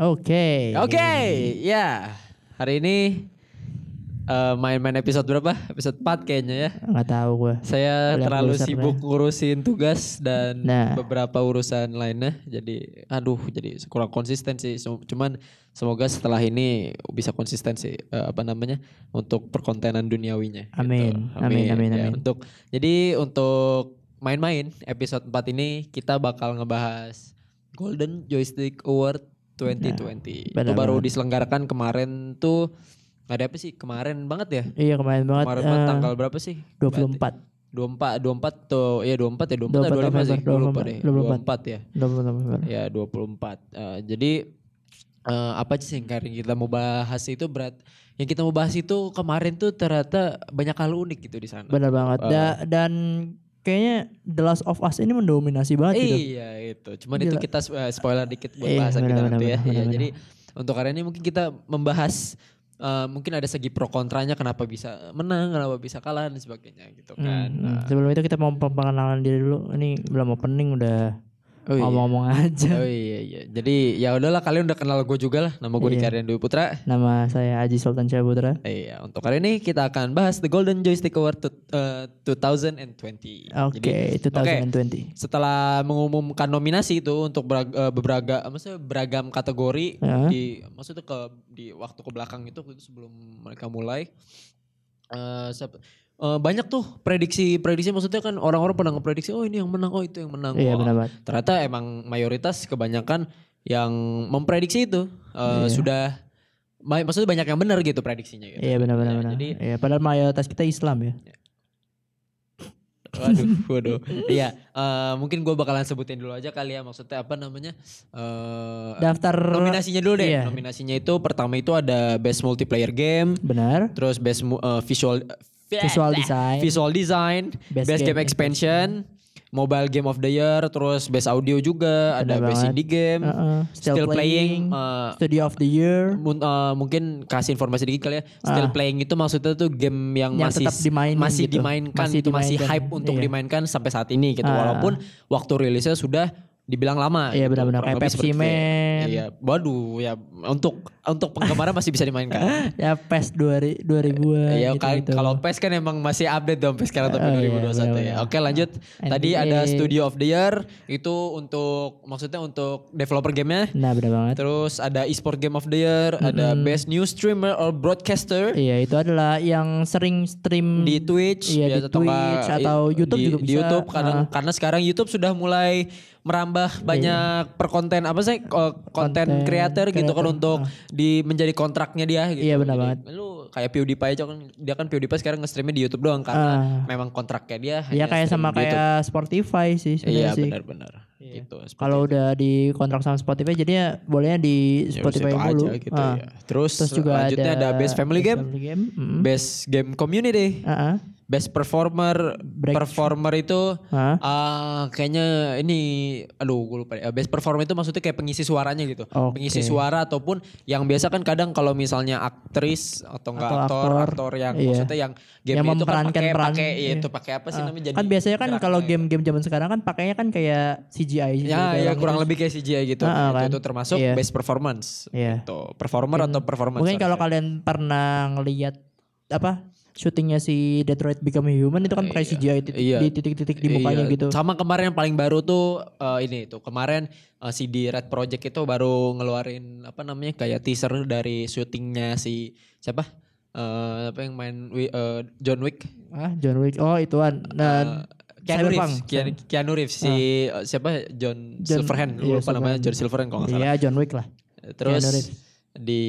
Oke. Oke, ya. Hari ini eh, main-main episode berapa? Episode 4 kayaknya ya. Nggak tahu gue. Saya Lihat terlalu sibuk ngurusin tugas dan Nah. beberapa urusan lainnya. Jadi aduh jadi kurang konsisten sih. Cuman semoga setelah ini bisa konsisten sih eh, apa namanya untuk perkontenan duniawinya. gitu. Amin. Amin, amin, Ya, amin. Untuk jadi untuk main-main episode 4 ini kita bakal ngebahas Golden Joystick Award 2020. itu benar baru banget. diselenggarakan kemarin tuh ada apa sih? Kemarin banget ya? Iya kemarin banget. Kemarin eh, tanggal berapa sih? 24. 24 24 tuh ya 24 ya 24 atau 25 sih 24, gue lupa deh 24. 24 ya 24. ya 24 Eh, jadi eh, apa sih yang kita mau bahas itu berat yang kita mau bahas itu kemarin tuh ternyata banyak hal unik gitu di sana Benar banget. Eh, Da- dan kayaknya The Last of Us ini mendominasi banget gitu. Iya itu. Cuman itu Gila. kita eh, spoiler dikit buat Iya, bahasan kita nanti ya. benar, Iya, benar, jadi untuk hari ini mungkin kita membahas eh, mungkin ada segi pro kontranya kenapa bisa menang, kenapa bisa kalah dan sebagainya gitu Hmm, kan. hmm. Nah, Sebelum itu kita mau perkenalan diri dulu. Ini belum opening udah oh iya. ngomong-ngomong aja. Oh iya iya. Jadi ya udahlah kalian udah kenal gue juga lah. Nama gue Iya. Dikarian Dwi Putra. Nama saya Aji Sultan Syahputra. Iya, untuk hari ini kita akan bahas The Golden Joystick Award tu- eh, 2020. Oke, Jadi, itu 2020. setelah mengumumkan nominasi itu untuk berag- eh, beberapa maksudnya beragam kategori Ya. di maksudnya ke di waktu ke belakang itu itu sebelum mereka mulai eh, sep- eh, banyak tuh prediksi-prediksi maksudnya kan orang-orang pernah ngeprediksi oh ini yang menang oh itu yang menang Iya Wah, benar banget. ternyata emang mayoritas kebanyakan yang memprediksi itu eh, Iya. sudah ma- maksudnya banyak yang benar gitu prediksinya gitu. Iya benar benar Ya, benar. Jadi Iya, padahal mayoritas kita Islam ya. waduh waduh. Iya, eh, mungkin gue bakalan sebutin dulu aja kali ya maksudnya apa namanya? eh Daftar nominasinya dulu deh. Iya. Nominasinya itu pertama itu ada best multiplayer game, Benar. terus best eh, visual Visual design. visual design, best, Best game, game expansion, mobile game of the year, terus best audio juga, ada Benar best banget. indie game, Heeh. still, Still playing, playing, eh, Studio of the Year eh, mungkin kasih informasi dikit kali ya. Still Ah. playing itu maksudnya tuh game yang, Yang masih tetap dimainin masih gitu. dimainkan Masih itu masih dimainkan, hype untuk iya. dimainkan sampai saat ini gitu. Ah. Walaupun waktu rilisnya sudah dibilang lama. Iya, gitu. benar-benar. Kayak Pepsi. Man. Iya, waduh ya untuk untuk penggemarnya masih bisa dimainkan. ya PES 2000 2000-an Iya gitu, kan gitu. kalau PES kan emang masih update dong PES sekarang Oh, sampai iya, 2021 ya. Oke lanjut. Tadi NBA. ada Studio of the Year itu untuk maksudnya untuk developer gamenya. Nah, benar banget. Terus ada eSport Game of the Year, ada Best New Streamer or Broadcaster Iya, itu adalah yang sering stream di Twitch, Iya, ya, di Twitch atau YouTube di, juga di bisa. YouTube karena Ah. karena sekarang YouTube sudah mulai merambah banyak perkonten apa sih ko- konten Konten creator gitu kan untuk di menjadi kontraknya dia gitu. Iya, benar banget. Lu kayak PewDiePie aja kan dia kan PewDiePie sekarang nge-streamnya di YouTube doang karena Ah. memang kontraknya dia Ya hanya kayak sama kayak Spotify sih Iya sebenarnya sih. benar-benar. Gitu. seperti Kalau udah di kontrak sama Spotify jadinya bolehnya di Ya, Spotify dulu. aja gitu Ah. ya. Terus, Terus juga lanjutnya ada, Best Family Game, Family Game. mm. Best Game Community, Ah, ah. Best Performer. Break- Performer itu Ah. ah kayaknya ini aduh gue lupa. Eh, Best Performer itu maksudnya kayak pengisi suaranya gitu. Oke. Pengisi suara ataupun yang biasa kan kadang kalau misalnya aktris atau enggak Atau aktor, aktor, aktor yang iya. maksudnya yang game Yang itu kan pakai peran, pakai iya. itu pakai apa sih Ah. namanya jadi kan biasanya kan kalau gitu. game-game zaman sekarang kan pakainya kan kayak CGI gitu. Ya, ya kurang terus- lebih kayak CGI gitu. Ah, itu, kan. itu termasuk Iya. best performance. Iya. Gitu. Performer atau performance. Mungkin kalau harusnya. kalian pernah ngelihat apa syutingnya si Detroit Become Human itu kan pakai CGI titik- Iya. di titik-titik di mukanya Iya. gitu. Sama kemarin yang paling baru tuh eh, ini tuh kemarin eh, si di Red Project itu baru ngeluarin apa namanya kayak teaser dari syutingnya si siapa? Eh, apa yang main eh, John Wick? Ah, John Wick. Oh, ituan. Dan Eh, Keanu. Reeves, Keanu, Keanu Reeves si eh, siapa John, John- Silverhand, iya, lupa namanya. John Silverhand kalau nggak salah. Iya, John Wick lah. Terus. Di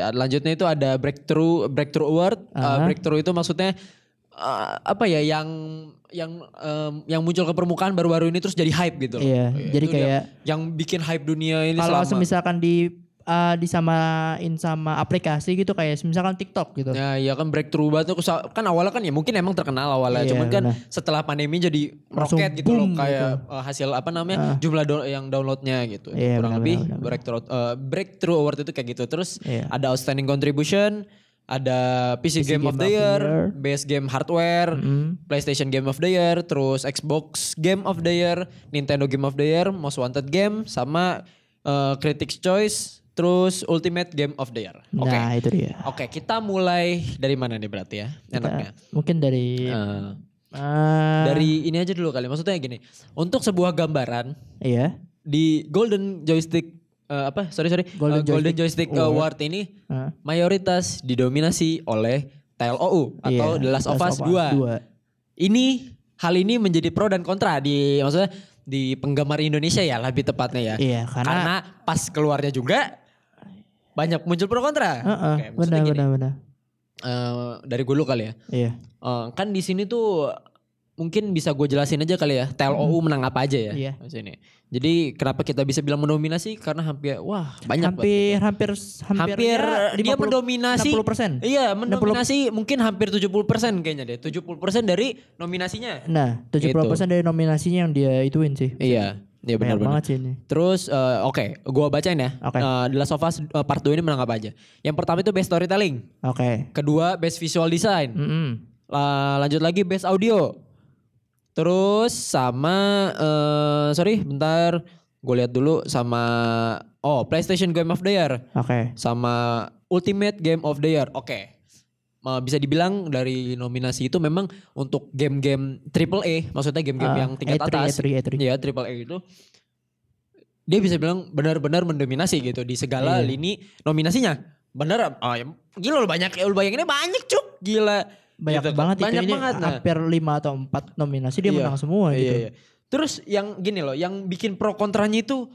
lanjutnya itu ada breakthrough breakthrough award. Uh, Ah. breakthrough itu maksudnya uh, apa ya yang yang em, yang muncul ke permukaan baru-baru ini terus jadi hype gitu. loh. Iya, jadi itu dia. kayak yang bikin hype dunia ini kalau selama misalkan di uh, disamain sama aplikasi gitu kayak misalkan TikTok gitu. Ya, ya kan breakthrough banget tuh. kan awalnya kan ya mungkin emang terkenal awalnya, Iya, cuman kan benar. setelah pandemi jadi roket gitu loh kayak uh, hasil apa namanya jumlah do- yang downloadnya gitu. Iya, Kurang benar, lebih benar, benar. breakthrough uh, breakthrough award itu kayak gitu. Terus Iya. ada outstanding contribution, ada PC, Game, of the Year, Best Game Hardware, Hmm. PlayStation Game of the Year, terus Xbox Game of the Year, Nintendo Game of the Year, Most Wanted Game, sama uh, Critics Choice, terus Ultimate Game of the Year. Oke. Nah itu dia. Oke, kita mulai dari mana nih berarti ya? Enaknya. Kita- mungkin dari Eh, ah, dari ini aja dulu kali. Maksudnya gini, untuk sebuah gambaran iya di Golden Joystick eh, apa? Sorry sorry. Golden Eh, Golden Joystick Joystick Award ini Ah, mayoritas didominasi oleh TLOU atau iya, The Last of Us 2. dua. Ini hal ini menjadi pro dan kontra di maksudnya di penggemar Indonesia ya lebih tepatnya ya. Iya karena, Karena pas keluarnya juga banyak muncul pro kontra. Heeh, Oke, maksudnya benar gini, benar benar. eh, dari gue dulu kali ya. Iya. Eh, kan di sini tuh mungkin bisa gue jelasin aja kali ya. TLOU menang apa aja ya. Iya. di Sini. Jadi kenapa kita bisa bilang mendominasi karena hampir wah banyak banget. hampir hampir hampir Hampir ya, dia 50 mendominasi 60%. Iya, mendominasi mungkin hampir 70% kayaknya deh. 70% dari nominasinya. Nah, 70% dari nominasinya yang dia ituin sih. Iya, iya Banyak benar-benar. banget sih ini. Terus eh, oke, gua bacain ya. Oke. Eh, The Last of Us eh, part 2 ini menang apa aja? Yang pertama itu best storytelling, Oke. kedua best visual design, Mm-mm. La- lanjut lagi best audio. Terus sama eh sorry, bentar. Gue lihat dulu sama oh, PlayStation Game of the Year Oke. sama Ultimate Game of the Year. Oke. Eh, bisa dibilang dari nominasi itu memang untuk game-game triple A, maksudnya game-game Ah, yang tingkat A3, atas. A3, A3. Iya, triple A itu dia bisa bilang benar-benar mendominasi gitu di segala Iya. lini nominasinya. Bener, oh, ya, gila lu banyak, lu bayanginnya banyak cuk, gila. Banyak Gitu kan. banget banyak itu ini banget. Nah, hampir 5 atau 4 nominasi dia Iya. menang semua iya, gitu. iya. Terus yang gini loh, yang bikin pro kontranya itu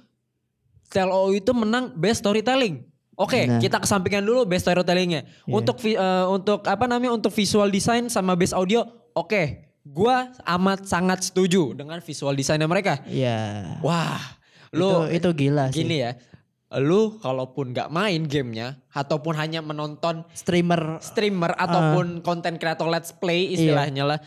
TLO itu menang best storytelling. Oke, Nah. kita kesampingkan dulu best storytellingnya. Iya. Untuk eh, untuk apa namanya untuk visual design sama best audio, oke, gua amat sangat setuju dengan visual desainnya mereka. Iya. Wah, lu itu, itu gila sih. gini ya, lu kalaupun nggak main gamenya ataupun hanya menonton Streamer streamer ataupun konten kreator let's play Iya. istilahnya lah.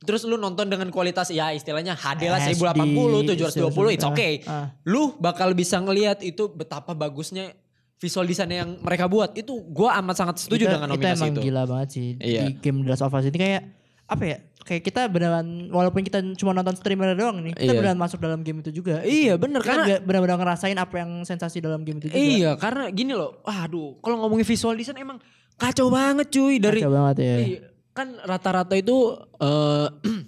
Terus lu nonton dengan kualitas ya istilahnya HD lah HD, 1080, 720 it's okay. ah. Lu bakal bisa ngelihat itu betapa bagusnya visual design yang mereka buat. Itu gua amat sangat setuju itu, dengan itu nominasi emang itu. gila banget sih Iya. di game The Last of Us ini kayak apa ya? Kayak kita beneran walaupun kita cuma nonton streamer doang nih, kita Iya. beneran masuk dalam game itu juga. Iya bener Kita karena nggak benar-benar ngerasain apa yang sensasi dalam game itu juga. iya karena gini loh. Waduh, kalau ngomongin visual design emang kacau banget cuy dari Kacau banget ya. Kan rata-rata itu eh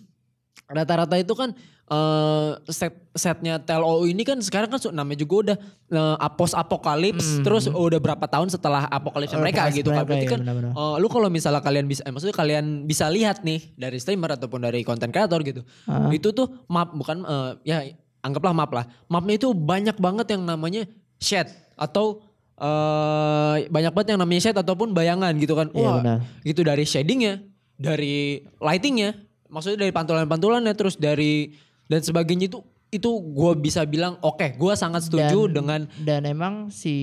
rata-rata itu kan eh set setnya TLOU ini kan sekarang kan namanya juga udah eh, apos apokalips terus udah berapa tahun setelah apokalips Hmm. Oh, mereka gitu kan mereka, berarti iya, kan benar-benar. eh, lu kalau misalnya kalian bisa eh, maksudnya kalian bisa lihat nih dari streamer ataupun dari konten kreator gitu Ah. itu tuh map bukan eh, ya anggaplah map lah mapnya itu banyak banget yang namanya shade atau eh banyak banget yang namanya shade ataupun bayangan gitu kan Iya, wah benar. gitu dari shadingnya dari lightingnya maksudnya dari pantulan-pantulannya terus dari dan sebagainya itu itu gue bisa bilang oke gue sangat setuju Dan- dengan Dan emang si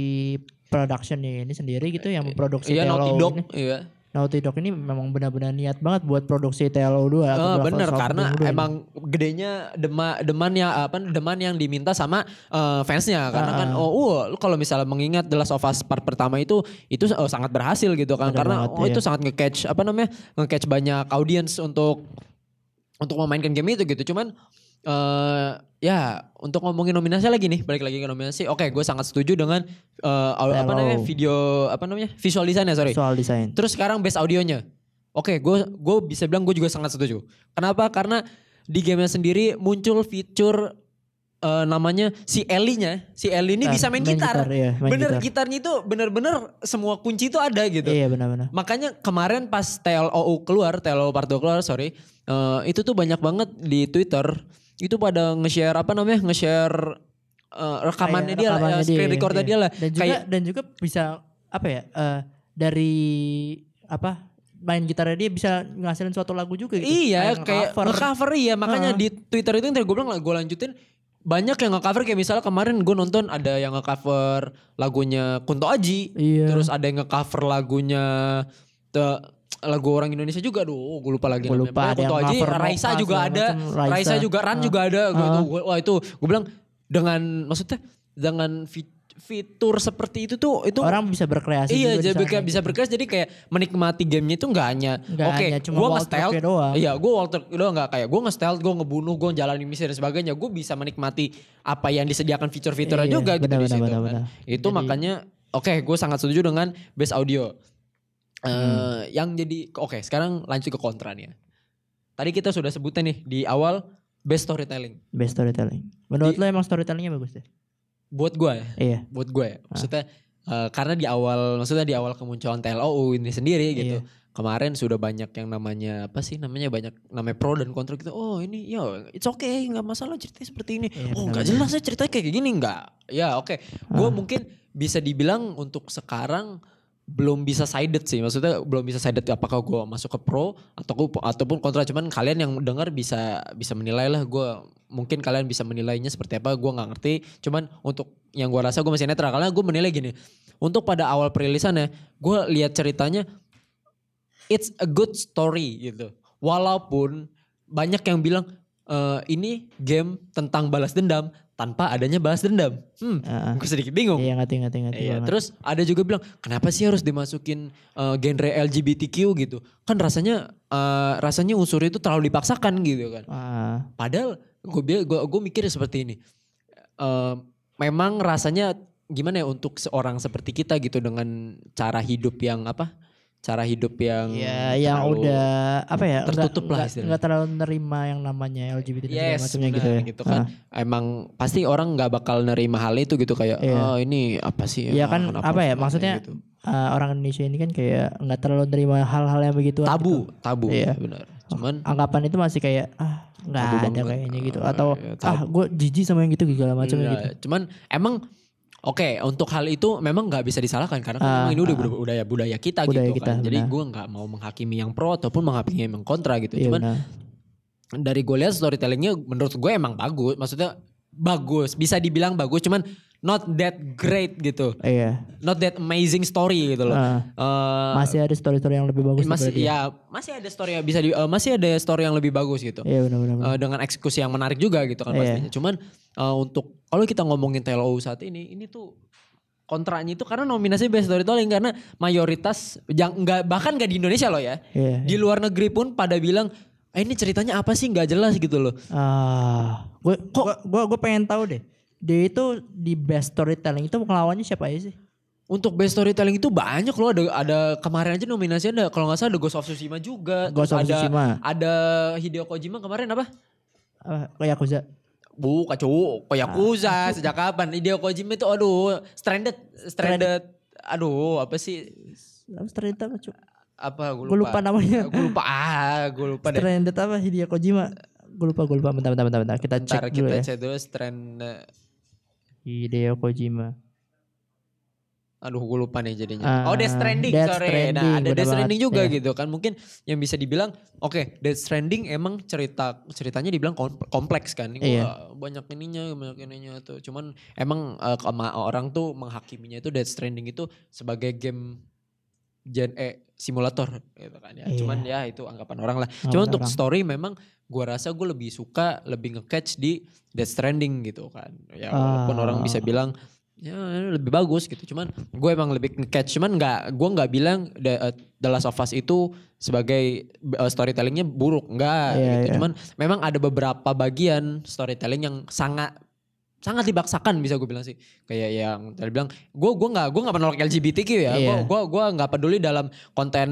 production ini sendiri gitu yang memproduksi iya Naughty Dog ini. iya Naughty Dog ini memang benar-benar niat banget buat produksi TLO 2 atau Eh, The Last bener karena 2 ini. emang gedenya dema deman ya apa deman yang diminta sama eh, fansnya karena kan Ah. oh uh, lu kalau misalnya mengingat The Last of Us part pertama itu itu eh, sangat berhasil gitu kan karena banget, oh iya. itu sangat nge-catch apa namanya nge-catch banyak audience untuk untuk memainkan game itu gitu cuman eh ya untuk ngomongin nominasi lagi nih balik lagi ke nominasi oke gue sangat setuju dengan au- apa namanya video apa namanya visual design ya sorry soal desain. Terus sekarang base audionya. Oke, gue gue bisa bilang gue juga sangat setuju. Kenapa? Karena di gamenya sendiri muncul fitur eh, namanya si Ellie-nya. Si Ellie ini Gitar, bisa main, main gitar. gitar, iya, main bener gitar. gitarnya itu bener-bener semua kunci itu ada gitu. Iya benar-benar. Makanya kemarin pas TLOU keluar, TLOU part 2 keluar, sorry. eh, itu tuh banyak banget di Twitter. Itu pada nge-share apa namanya? Nge-share eh, rekamannya Kayak dia, lah, eh, screen recordnya iya. dia lah. Dan juga Kayak dan juga bisa apa ya? eh, dari apa? Main gitarnya dia bisa ngasilin suatu lagu juga gitu. Iya kayak nge-cover. nge-cover iya makanya Heeh. di Twitter itu yang tadi gue bilang gue lanjutin banyak yang nge-cover kayak misalnya kemarin gue nonton ada yang nge-cover lagunya Kunto Aji Iya. terus ada yang nge-cover lagunya te- lagu orang Indonesia juga aduh gue lupa lagi Gua namanya. lupa, ada yang cover Raisa juga ada Raisa, Raisa. juga Ran Ah. juga ada gitu Ah. Gua- wah itu gue bilang dengan maksudnya dengan fit- fitur seperti itu tuh itu orang bisa berkreasi Iya, jadi bisa, bisa gitu. berkelas jadi kayak menikmati gamenya itu nggak hanya oke, hanya cuma gue doang. Iya, gue Walter doang nggak kayak gue nge-stealth, gue ngebunuh, gue jalanin misi dan sebagainya. Gue bisa menikmati apa yang disediakan fitur-fiturnya Iya, juga gitu di situ. benar, kan. benar. Itu Jadi- makanya oke gue sangat setuju dengan best audio. Eh Hmm. yang jadi oke sekarang lanjut ke kontra nih ya. Tadi kita sudah sebutnya nih di awal best storytelling. Best storytelling. Menurut lo emang storytellingnya bagus deh? Buat gue ya, Iya. buat gue ya. Maksudnya eh, karena di awal maksudnya di awal kemunculan TLOU ini sendiri gitu. Iya. Kemarin sudah banyak yang namanya apa sih namanya banyak namanya pro dan kontra gitu. Oh ini ya it's okay nggak masalah ceritanya seperti ini. Iya, oh nggak jelas ya ceritanya kayak gini nggak. Ya oke. Gue Ah. mungkin bisa dibilang untuk sekarang belum bisa sided sih. Maksudnya belum bisa sided apakah gue masuk ke pro atau gua- ataupun kontra. Cuman kalian yang dengar bisa bisa menilai lah. Gue mungkin kalian bisa menilainya seperti apa. Gue nggak ngerti. Cuman untuk yang gue rasa gue masih netral karena gue menilai gini. Untuk pada awal perilisannya, gue lihat ceritanya it's a good story gitu. Walaupun banyak yang bilang "Eh, ini game tentang balas dendam tanpa adanya balas dendam. Hmm, ah. gue sedikit bingung. Iya ngerti ngerti ngerti Iya, banget. terus ada juga bilang kenapa sih harus dimasukin eh, genre LGBTQ gitu? Kan rasanya eh, rasanya unsur itu terlalu dipaksakan gitu kan. Ah, Padahal gue gue gue mikir seperti ini. Eh, memang rasanya gimana ya untuk seorang seperti kita gitu dengan cara hidup yang apa? Cara hidup yang ya yang udah apa ya? tertutup lah nggak- istilahnya. nggak terlalu menerima yang namanya LGBT dan Yes, macamnya gitu ya. gitu kan. Emang pasti orang nggak bakal nerima hal itu gitu kayak Iya. oh ini apa sih? Iya Ah, kan apa ya maksudnya gitu?" uh, orang Indonesia ini kan kayak nggak terlalu nerima hal-hal yang begitu tabu, tabu, Iya. benar. Cuman anggapan itu masih kayak ah nggak ada banget. kayaknya gitu Ah, atau iya, ah gue jijik sama yang gitu segala macamnya Iya, gitu Cuman emang oke untuk hal itu memang nggak bisa disalahkan karena kan Ah, memang ini udah ah. budaya budaya, kita Budaya gitu kita, kan. Jadi gue nggak mau menghakimi yang pro ataupun menghakimi yang kontra gitu. Iya Cuman benar. dari gue lihat storytellingnya menurut gue emang bagus. Maksudnya bagus, bisa dibilang bagus. Cuman not that great gitu, iya not that amazing story gitu loh. Ah, Eh, masih ada story-story yang lebih bagus masih dia. ya masih ada story yang bisa di, eh, masih ada story yang lebih bagus gitu. iya benar-benar Eh, dengan eksekusi yang menarik juga gitu kan Iya. pastinya. Cuman eh, untuk kalau kita ngomongin TLOU saat ini, ini tuh kontranya itu karena nominasi best storytelling karena mayoritas yang enggak bahkan nggak di Indonesia loh ya. iya Di luar negeri pun pada bilang, "Eh ini ceritanya apa sih nggak jelas gitu loh." ah gue kok gue gue pengen tahu deh dia itu di best storytelling itu ngelawannya siapa aja sih Untuk best storytelling itu banyak loh ada ada kemarin aja nominasi ada kalau nggak salah ada Ghost of Tsushima juga. Ghost of ada Tsushima. ada Hideo Kojima kemarin apa? apa kayak Yakuza Bukan cowok, Yakuza sejak kapan? Hideo Kojima itu aduh, stranded, stranded. Aduh, apa sih? apa Stranded apa Apa gue gue lupa namanya Gue lupa ah, gue lupa deh. Stranded apa Hideo Kojima gue lupa gue lupa bentar bentar bentar, bentar. kita Ntar cek dulu kita ya cek dulu strand Hideo Kojima Aduh gue lupa nih jadinya. Ah, oh Death Stranding Death sorry. Stranding, nah ada Death Stranding juga iya. gitu kan. Mungkin yang bisa dibilang oke Death Stranding emang cerita ceritanya dibilang kom- kompleks kan. Wah, Iya. banyak ininya banyak ininya tuh. Cuman emang sama orang tuh menghakiminya itu Death Stranding itu sebagai game gen eh simulator gitu kan ya. Iya. Cuman ya itu anggapan orang lah. Cuman untuk orang. story memang gua rasa gue lebih suka lebih nge-catch di Death Stranding gitu kan. Ya walaupun Ah. orang bisa bilang ya lebih bagus gitu. Cuman gue emang lebih nge-catch. Cuman nggak gue nggak bilang The, uh, The Last of Us itu sebagai uh, storytellingnya buruk enggak Iya, gitu. iya. Cuman memang ada beberapa bagian storytelling yang sangat sangat dibaksakan bisa gue bilang sih kayak yang tadi bilang gue gue nggak gue nggak menolak LGBTQ ya gue Iya. gue gue nggak peduli dalam konten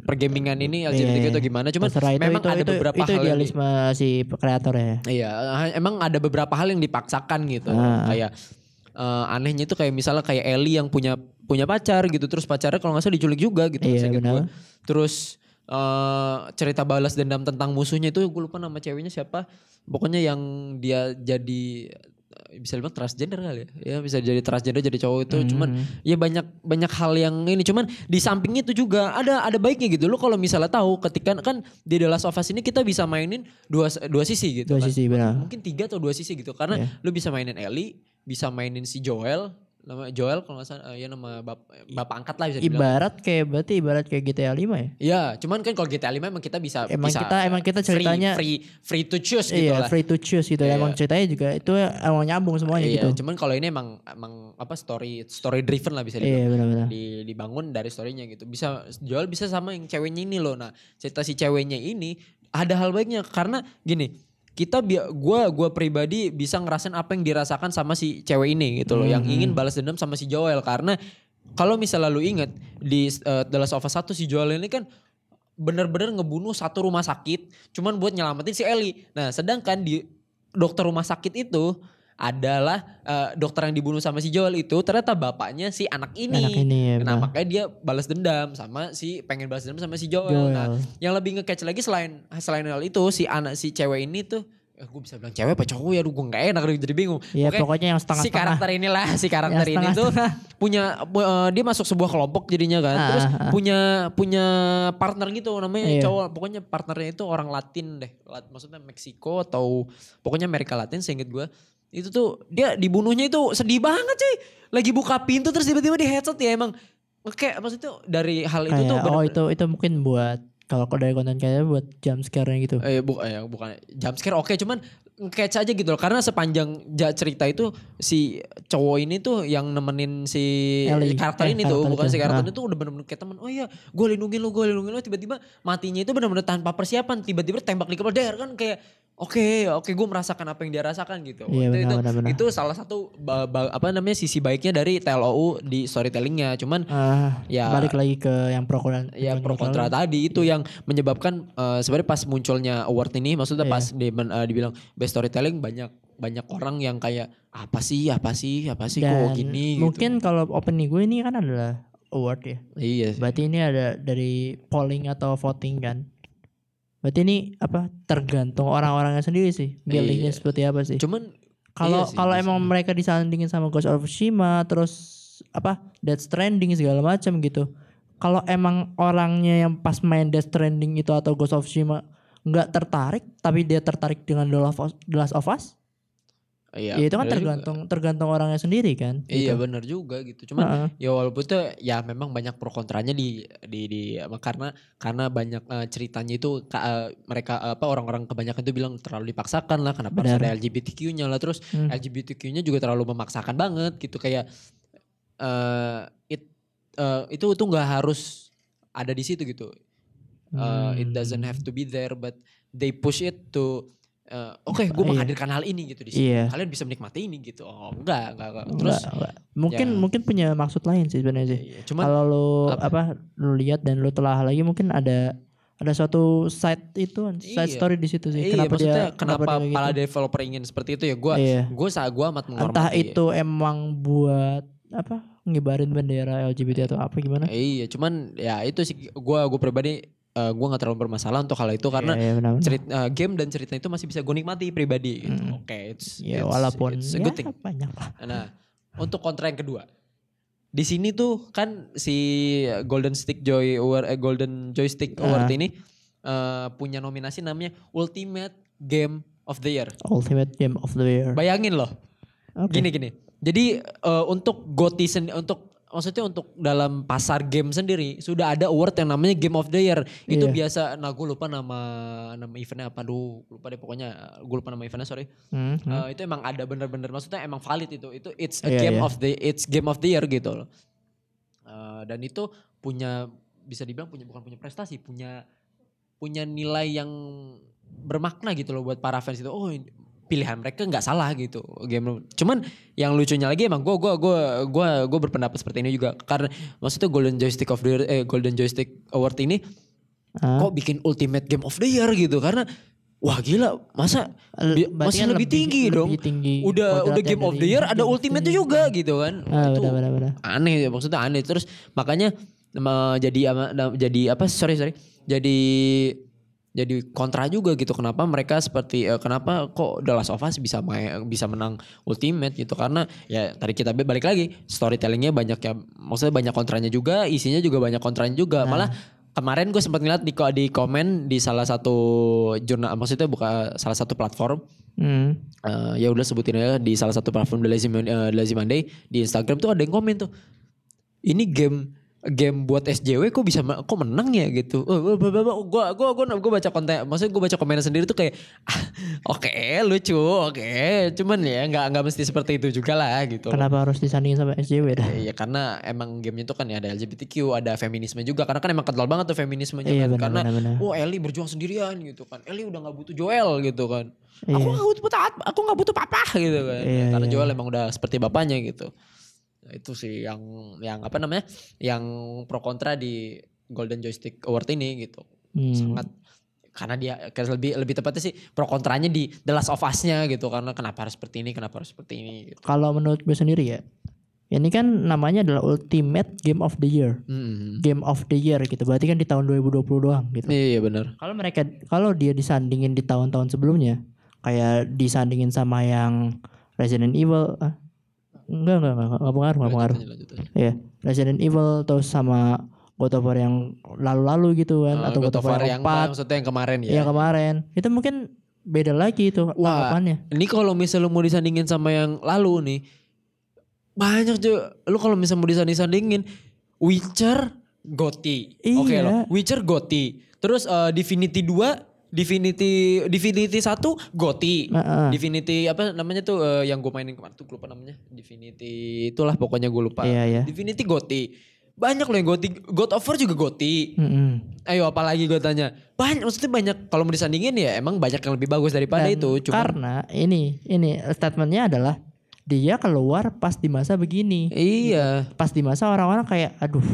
pergamingan ini LGBTQ Iya, atau iya. gimana cuman Terserah itu, memang itu, ada itu, beberapa itu hal yang di- idealisme si kreator ya Iya, ha- emang ada beberapa hal yang dipaksakan gitu. Ah. Kayak eh, anehnya itu kayak misalnya kayak Ellie yang punya punya pacar gitu, terus pacarnya kalau nggak salah diculik juga gitu. Iya, seingat benar. gua. Terus eh, cerita balas dendam tentang musuhnya itu gue lupa nama ceweknya siapa. Pokoknya yang dia jadi eh, bisa dibilang transgender kali ya. Ya bisa jadi transgender jadi cowok itu cuman Hmm. ya banyak banyak hal yang ini cuman di samping itu juga ada ada baiknya gitu lo kalau misalnya tahu ketika kan di The Last of Us ini kita bisa mainin dua dua sisi gitu dua kan sisi benar mungkin tiga atau dua sisi gitu karena Iya. lu bisa mainin Ellie bisa mainin si Joel nama Joel kalau nggak salah eh, ya nama bap, bapak angkat lah bisa dibilang. ibarat kayak berarti ibarat kayak GTA 5 ya? Iya, cuman kan kalau GTA 5 emang kita bisa Emang bisa kita- emang kita free- ceritanya- free free, to choose gitu iya lah. free to choose gitu. Iya. emang ceritanya juga itu emang nyambung semuanya iya, gitu. cuman kalau ini emang emang apa story story driven lah bisa dibilang. iya benar-benar di, dibangun dari storynya gitu. Bisa Joel bisa sama yang ceweknya ini loh nah. Cerita si ceweknya ini ada hal baiknya. Karena gini kita bi- gua gua pribadi bisa ngerasain apa yang dirasakan sama si cewek ini gitu loh yang Mhm. ingin balas dendam sama si Joel karena kalau misalnya lu inget di uh, The Last of Us 1 si Joel ini kan bener-bener ngebunuh satu rumah sakit cuman buat nyelamatin si Ellie. Nah, sedangkan di dokter rumah sakit itu adalah uh, dokter yang dibunuh sama si Joel itu ternyata bapaknya si anak ini. Anak ini ya. Nah, makanya dia balas dendam sama si pengen balas dendam sama si Joel. Nah, Joel. yang lebih nge-catch lagi selain selain hal itu si anak si cewek ini tuh eh, gue bisa bilang cewek apa cowok ya gue gak enak jadi bingung. Ya Pokoknya pokoknya yang si setengah-setengah. karakter inilah si karakter Yang ini tuh punya pu- eh, dia masuk sebuah kelompok jadinya kan Ah, terus ah, ah. punya punya partner gitu namanya Iya. cowok pokoknya partnernya itu orang Latin deh Lat- maksudnya Meksiko atau pokoknya Amerika Latin seinget gue itu tuh dia dibunuhnya itu sedih banget cuy lagi buka pintu terus tiba-tiba di headset ya emang kayak maksudnya dari hal itu tuh Kayak, oh itu itu mungkin buat kalau dari konten kayaknya buat jump scare gitu. Eh, bu, eh, bukan jump scare oke cuman catch aja gitu loh karena sepanjang ja- cerita itu si cowok ini tuh yang nemenin si Ellie. karakter Eh, ini tuh karakter bukan itu. si karakter Ah. itu udah bener-bener kayak temen oh iya gue lindungin lo gue lindungin lo tiba-tiba matinya itu bener-bener tanpa persiapan tiba-tiba tembak di kepala der kan kayak oke oke gue merasakan apa yang dia rasakan gitu Iya, itu, benar, itu, benar, benar. itu salah satu ba- ba- apa namanya sisi baiknya dari TLOU di storytellingnya cuman Ah, Ya. balik lagi ke yang pro kontra. ya pro kontra tadi itu yang menyebabkan eh, sebenarnya pas munculnya award ini maksudnya Iya. pas di, men- eh, dibilang best storytelling banyak banyak orang yang kayak apa sih apa sih apa sih kok Dan gini mungkin kalau opening gue ini kan adalah award ya. gitu. iya sih. Berarti ini ada dari polling atau voting kan. Berarti ini apa tergantung orang-orangnya sendiri sih. Pilihnya Iya. seperti apa sih. cuman Kalau iya kalau bisa. emang mereka disandingin sama Ghost of Tsushima terus apa Death Stranding segala macam gitu. Kalau emang orangnya yang pas main Death Stranding itu atau Ghost of Tsushima nggak tertarik tapi dia tertarik dengan The Last of Us, The Last of Us, iya ya itu kan bener juga. tergantung tergantung orangnya sendiri kan. iya gitu. benar juga gitu cuman Heeh. ya walaupun itu ya memang banyak pro kontranya di di di karena karena banyak eh, ceritanya itu eh, mereka apa orang-orang kebanyakan itu bilang terlalu dipaksakan lah kenapa harus Benar. ada LGBTQ-nya lah terus Hmm. LGBTQ-nya juga terlalu memaksakan banget gitu kayak eh it eh, itu itu nggak harus ada di situ gitu Uh, it doesn't have to be there but they push it to uh, oke gue Iya. menghadirkan hal ini gitu di sini Iya. kalian bisa menikmati ini gitu oh enggak enggak, enggak. Terus terus mungkin ya. mungkin punya maksud lain sih sebenarnya sih. iya, cuman Kalau lu apa? apa, lu lihat dan lu telah lagi mungkin ada ada suatu side itu side Iya. story di situ sih. iya kenapa maksudnya dia kenapa, dia kayak para gitu. developer ingin seperti itu ya gue Iya. gue saat gue amat menghormati Entah itu emang buat apa ngibarin bendera LGBT atau apa gimana? iya cuman ya itu sih gue gue pribadi uh, gue nggak terlalu bermasalah untuk hal itu karena Iya, iya, benar-benar. cerit- uh, game dan cerita itu masih bisa gue nikmati pribadi gitu Hmm. oke it's, Ya it's- walaupun it's a ya, good thing banyak lah. Nah, untuk kontra yang kedua. Di sini tuh kan si Golden Stick Joy Award eh, Golden Joystick Award Ah. ini eh, punya nominasi namanya Ultimate Game of the Year. Ultimate Game of the Year. Bayangin loh. Oke. Gini gini. Jadi eh, untuk sen- untuk maksudnya untuk dalam pasar game sendiri sudah ada award yang namanya Game of the Year. Itu Iya. biasa nah gue lupa nama nama eventnya apa lu lupa deh pokoknya gue lupa nama eventnya sorry. Hmm, hmm. Eh, itu emang ada bener-bener maksudnya emang valid itu itu it's a Iya, game iya. of the it's game of the year gitu loh Eh, dan itu punya bisa dibilang punya bukan punya prestasi punya punya nilai yang bermakna gitu loh buat para fans itu oh pilihan mereka nggak salah gitu. Game cuman yang lucunya lagi emang gue gua gua gua gua berpendapat seperti ini juga. Karena maksudnya Golden Joystick of the Year eh Golden Joystick Award ini kok bikin Ultimate Game of the Year gitu? Karena wah gila masa L- masih kan lebih tinggi dong? lebih tinggi udah udah game of the year ada ultimate juga gitu kan? Ah, itu benar. aneh maksudnya aneh. Terus makanya jadi jadi apa? Sorry sorry. Jadi jadi kontra juga gitu kenapa mereka seperti eh, kenapa kok The Last of Us bisa main, bisa menang ultimate gitu karena ya tadi kita balik lagi storytellingnya banyak ya maksudnya banyak kontranya juga isinya juga banyak kontranya juga Nah. malah kemarin gue sempat ngeliat di di komen di salah satu jurnal maksudnya bukan salah satu platform Hmm. Eh, ya udah sebutin aja di salah satu platform The Lazy, Mon- eh, Lazy Monday di Instagram tuh ada yang komen tuh ini game game buat SJW kok bisa kok menang ya gitu. Oh, oh, oh, oh, gua gua gua gua baca konten maksudnya gua baca komennya sendiri tuh kayak ah, oke lucu oke cuman ya nggak nggak mesti seperti itu juga lah gitu. loh. Kenapa harus disandingin sama SJW dah? Iya karena emang gamenya tuh kan ya ada LGBTQ, ada feminisme juga karena kan emang kental banget tuh feminismenya Iya, kan. karena wah Ellie berjuang sendirian gitu kan. Ellie udah nggak butuh Joel gitu kan. Aku Iya. nggak butuh papa, aku nggak butuh papa gitu kan. Iya, karena iya, Joel emang udah seperti bapaknya gitu. Itu sih yang yang apa namanya? Yang pro kontra di Golden Joystick Award ini gitu. Hmm. Sangat karena dia kayak lebih lebih tepatnya sih pro kontranya di The Last of Us-nya gitu karena kenapa harus seperti ini, kenapa harus seperti ini gitu. Kalau menurut gue sendiri ya, ini kan namanya adalah Ultimate Game of the Year. Hmm. Game of the Year gitu. Berarti kan di tahun 2020 doang gitu. Iya benar. Kalau mereka kalau dia disandingin di tahun-tahun sebelumnya, kayak disandingin sama yang Resident Evil, ah, enggak enggak enggak, enggak pengaruh, enggak pengaruh. Iya, Resident Evil terus sama God of War yang lalu-lalu gitu kan, atau God, of War yang yang 4 maksudnya yang kemarin ya. yang kemarin. Itu mungkin beda lagi itu Wah. tanggapannya. Ini kalau misalnya lu mau disandingin sama yang lalu nih, banyak juga. Lu kalau misalnya mau disanding-sandingin, Witcher, Goti. Oke Iya. loh, Witcher, Goti. Terus eh, Divinity 2, Divinity Divinity 1, Goti. Heeh. Divinity apa namanya tuh eh, yang gue mainin kemarin tuh gue lupa namanya. Divinity itulah pokoknya gue lupa. Iya, iya. Divinity Goti. Banyak loh yang Goti. God of War juga Goti. Mm-mm. Ayo apalagi gue tanya. Banyak maksudnya banyak kalau mau disandingin ya emang banyak yang lebih bagus daripada Dan itu. Cuma karena ini ini statementnya adalah dia keluar pas di masa begini. iya. Pas di masa orang-orang kayak aduh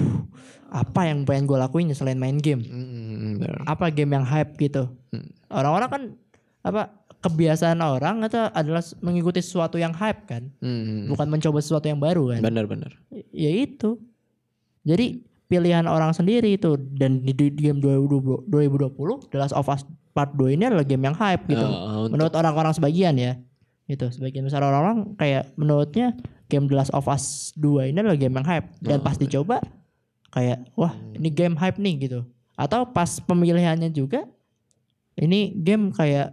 apa yang pengen gue lakuin selain main game. Mm, bener. Apa game yang hype gitu. Hmm. Orang-orang kan apa kebiasaan orang itu adalah mengikuti sesuatu yang hype kan. Mm, Bukan mencoba sesuatu yang baru kan. Bener-bener. Ya itu. Jadi pilihan orang sendiri itu dan di, game 2020, 2020 The Last of Us Part 2 ini adalah game yang hype gitu. Eh, untuk- menurut orang-orang sebagian ya. Gitu. Sebagian besar orang-orang kayak menurutnya game The Last of Us 2 ini adalah game yang hype dan Oh, pas dicoba kayak wah Hmm. ini game hype nih gitu. Atau pas pemilihannya juga ini game kayak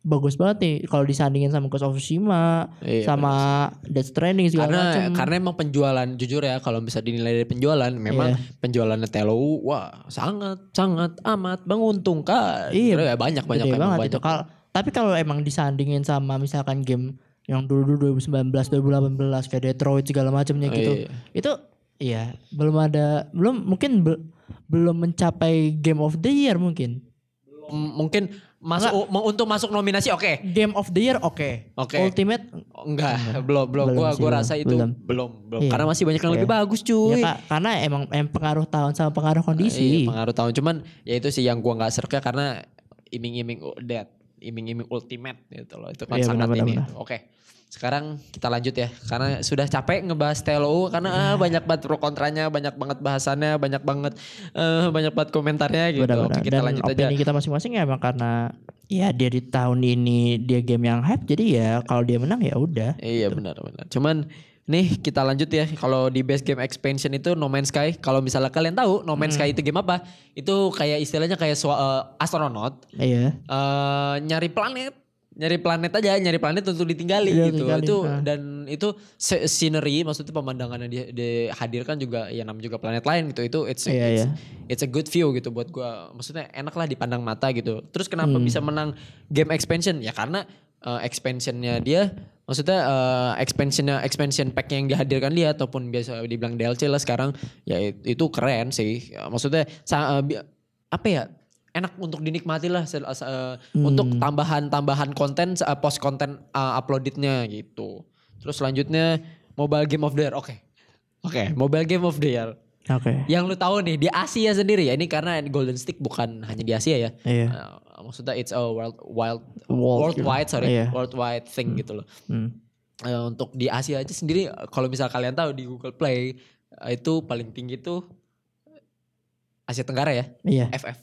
bagus banget nih kalau disandingin sama Ghost of Tsushima Iya, sama Death Stranding segala karena macam. karena emang penjualan jujur ya kalau bisa dinilai dari penjualan memang Iya. penjualannya Telo wah sangat sangat amat menguntungkan Iya, ya banyak banyak emang banget banyak itu. Kal- tapi kalau emang disandingin sama misalkan game yang dulu 2019, 2018 kayak Detroit segala macamnya gitu. Iya. Itu ya belum ada belum mungkin be- belum mencapai Game of the Year mungkin. Mungkin masuk m- untuk masuk nominasi oke Game of the Year oke. Oke. Ultimate Oh, enggak belum belum Belum gua sih, gua rasa itu Belum. belum belum Iya. karena masih banyak yang Iya. lebih bagus ya cuy Kak, karena emang em pengaruh tahun sama pengaruh kondisi. Iya, pengaruh tahun cuman ya itu sih yang gua nggak serka karena iming-iming dead, iming-iming ultimate gitu loh. Itu kan Iya, sangat benar, ini. benar, Oke. Sekarang kita lanjut ya karena sudah capek ngebahas TLO karena ah, banyak banget pro kontranya, banyak banget bahasannya, banyak banget eh, banyak banget komentarnya gitu. Benar-benar. Oke, kita Dan lanjut aja. opini kita masing-masing ya emang karena ya dia di tahun ini dia game yang hype jadi ya kalau dia menang ya udah. Iya benar benar. Cuman nih kita lanjut ya. Kalau di base game expansion itu No Man's Sky, kalau misalnya kalian tahu No Man's Hmm. Sky itu game apa? Itu kayak istilahnya kayak swa- eh, astronot Iya. eh nyari planet nyari planet aja nyari planet untuk ditinggali Iya, gitu itu dan itu scenery maksudnya pemandangan yang di- dihadirkan juga ya namanya juga planet lain gitu itu it's Iya, it's, iya. it's a good view gitu buat gua maksudnya enak lah dipandang mata gitu terus kenapa Hmm. bisa menang game expansion ya karena eh, expansionnya dia maksudnya eh, expansionnya expansion pack yang dihadirkan dia ataupun biasa dibilang DLC lah sekarang ya it- itu keren sih Ya, maksudnya sa- bi- apa ya enak untuk dinikmati lah se- eh, untuk tambahan-tambahan konten eh, post konten eh, uploadednya gitu. Terus selanjutnya mobile game of the year. Oke. Oke, mobile game of the year. Oke. Yang lu tahu nih di Asia sendiri ya. Ini karena Golden Stick bukan hanya di Asia ya. Iya. Eh, maksudnya it's a world wild World, worldwide sorry, Iya. worldwide thing gitu loh. Hmm. Eh, untuk di Asia aja sendiri kalau misal kalian tahu di Google Play eh, itu paling tinggi tuh Asia Tenggara ya, Iya. FF.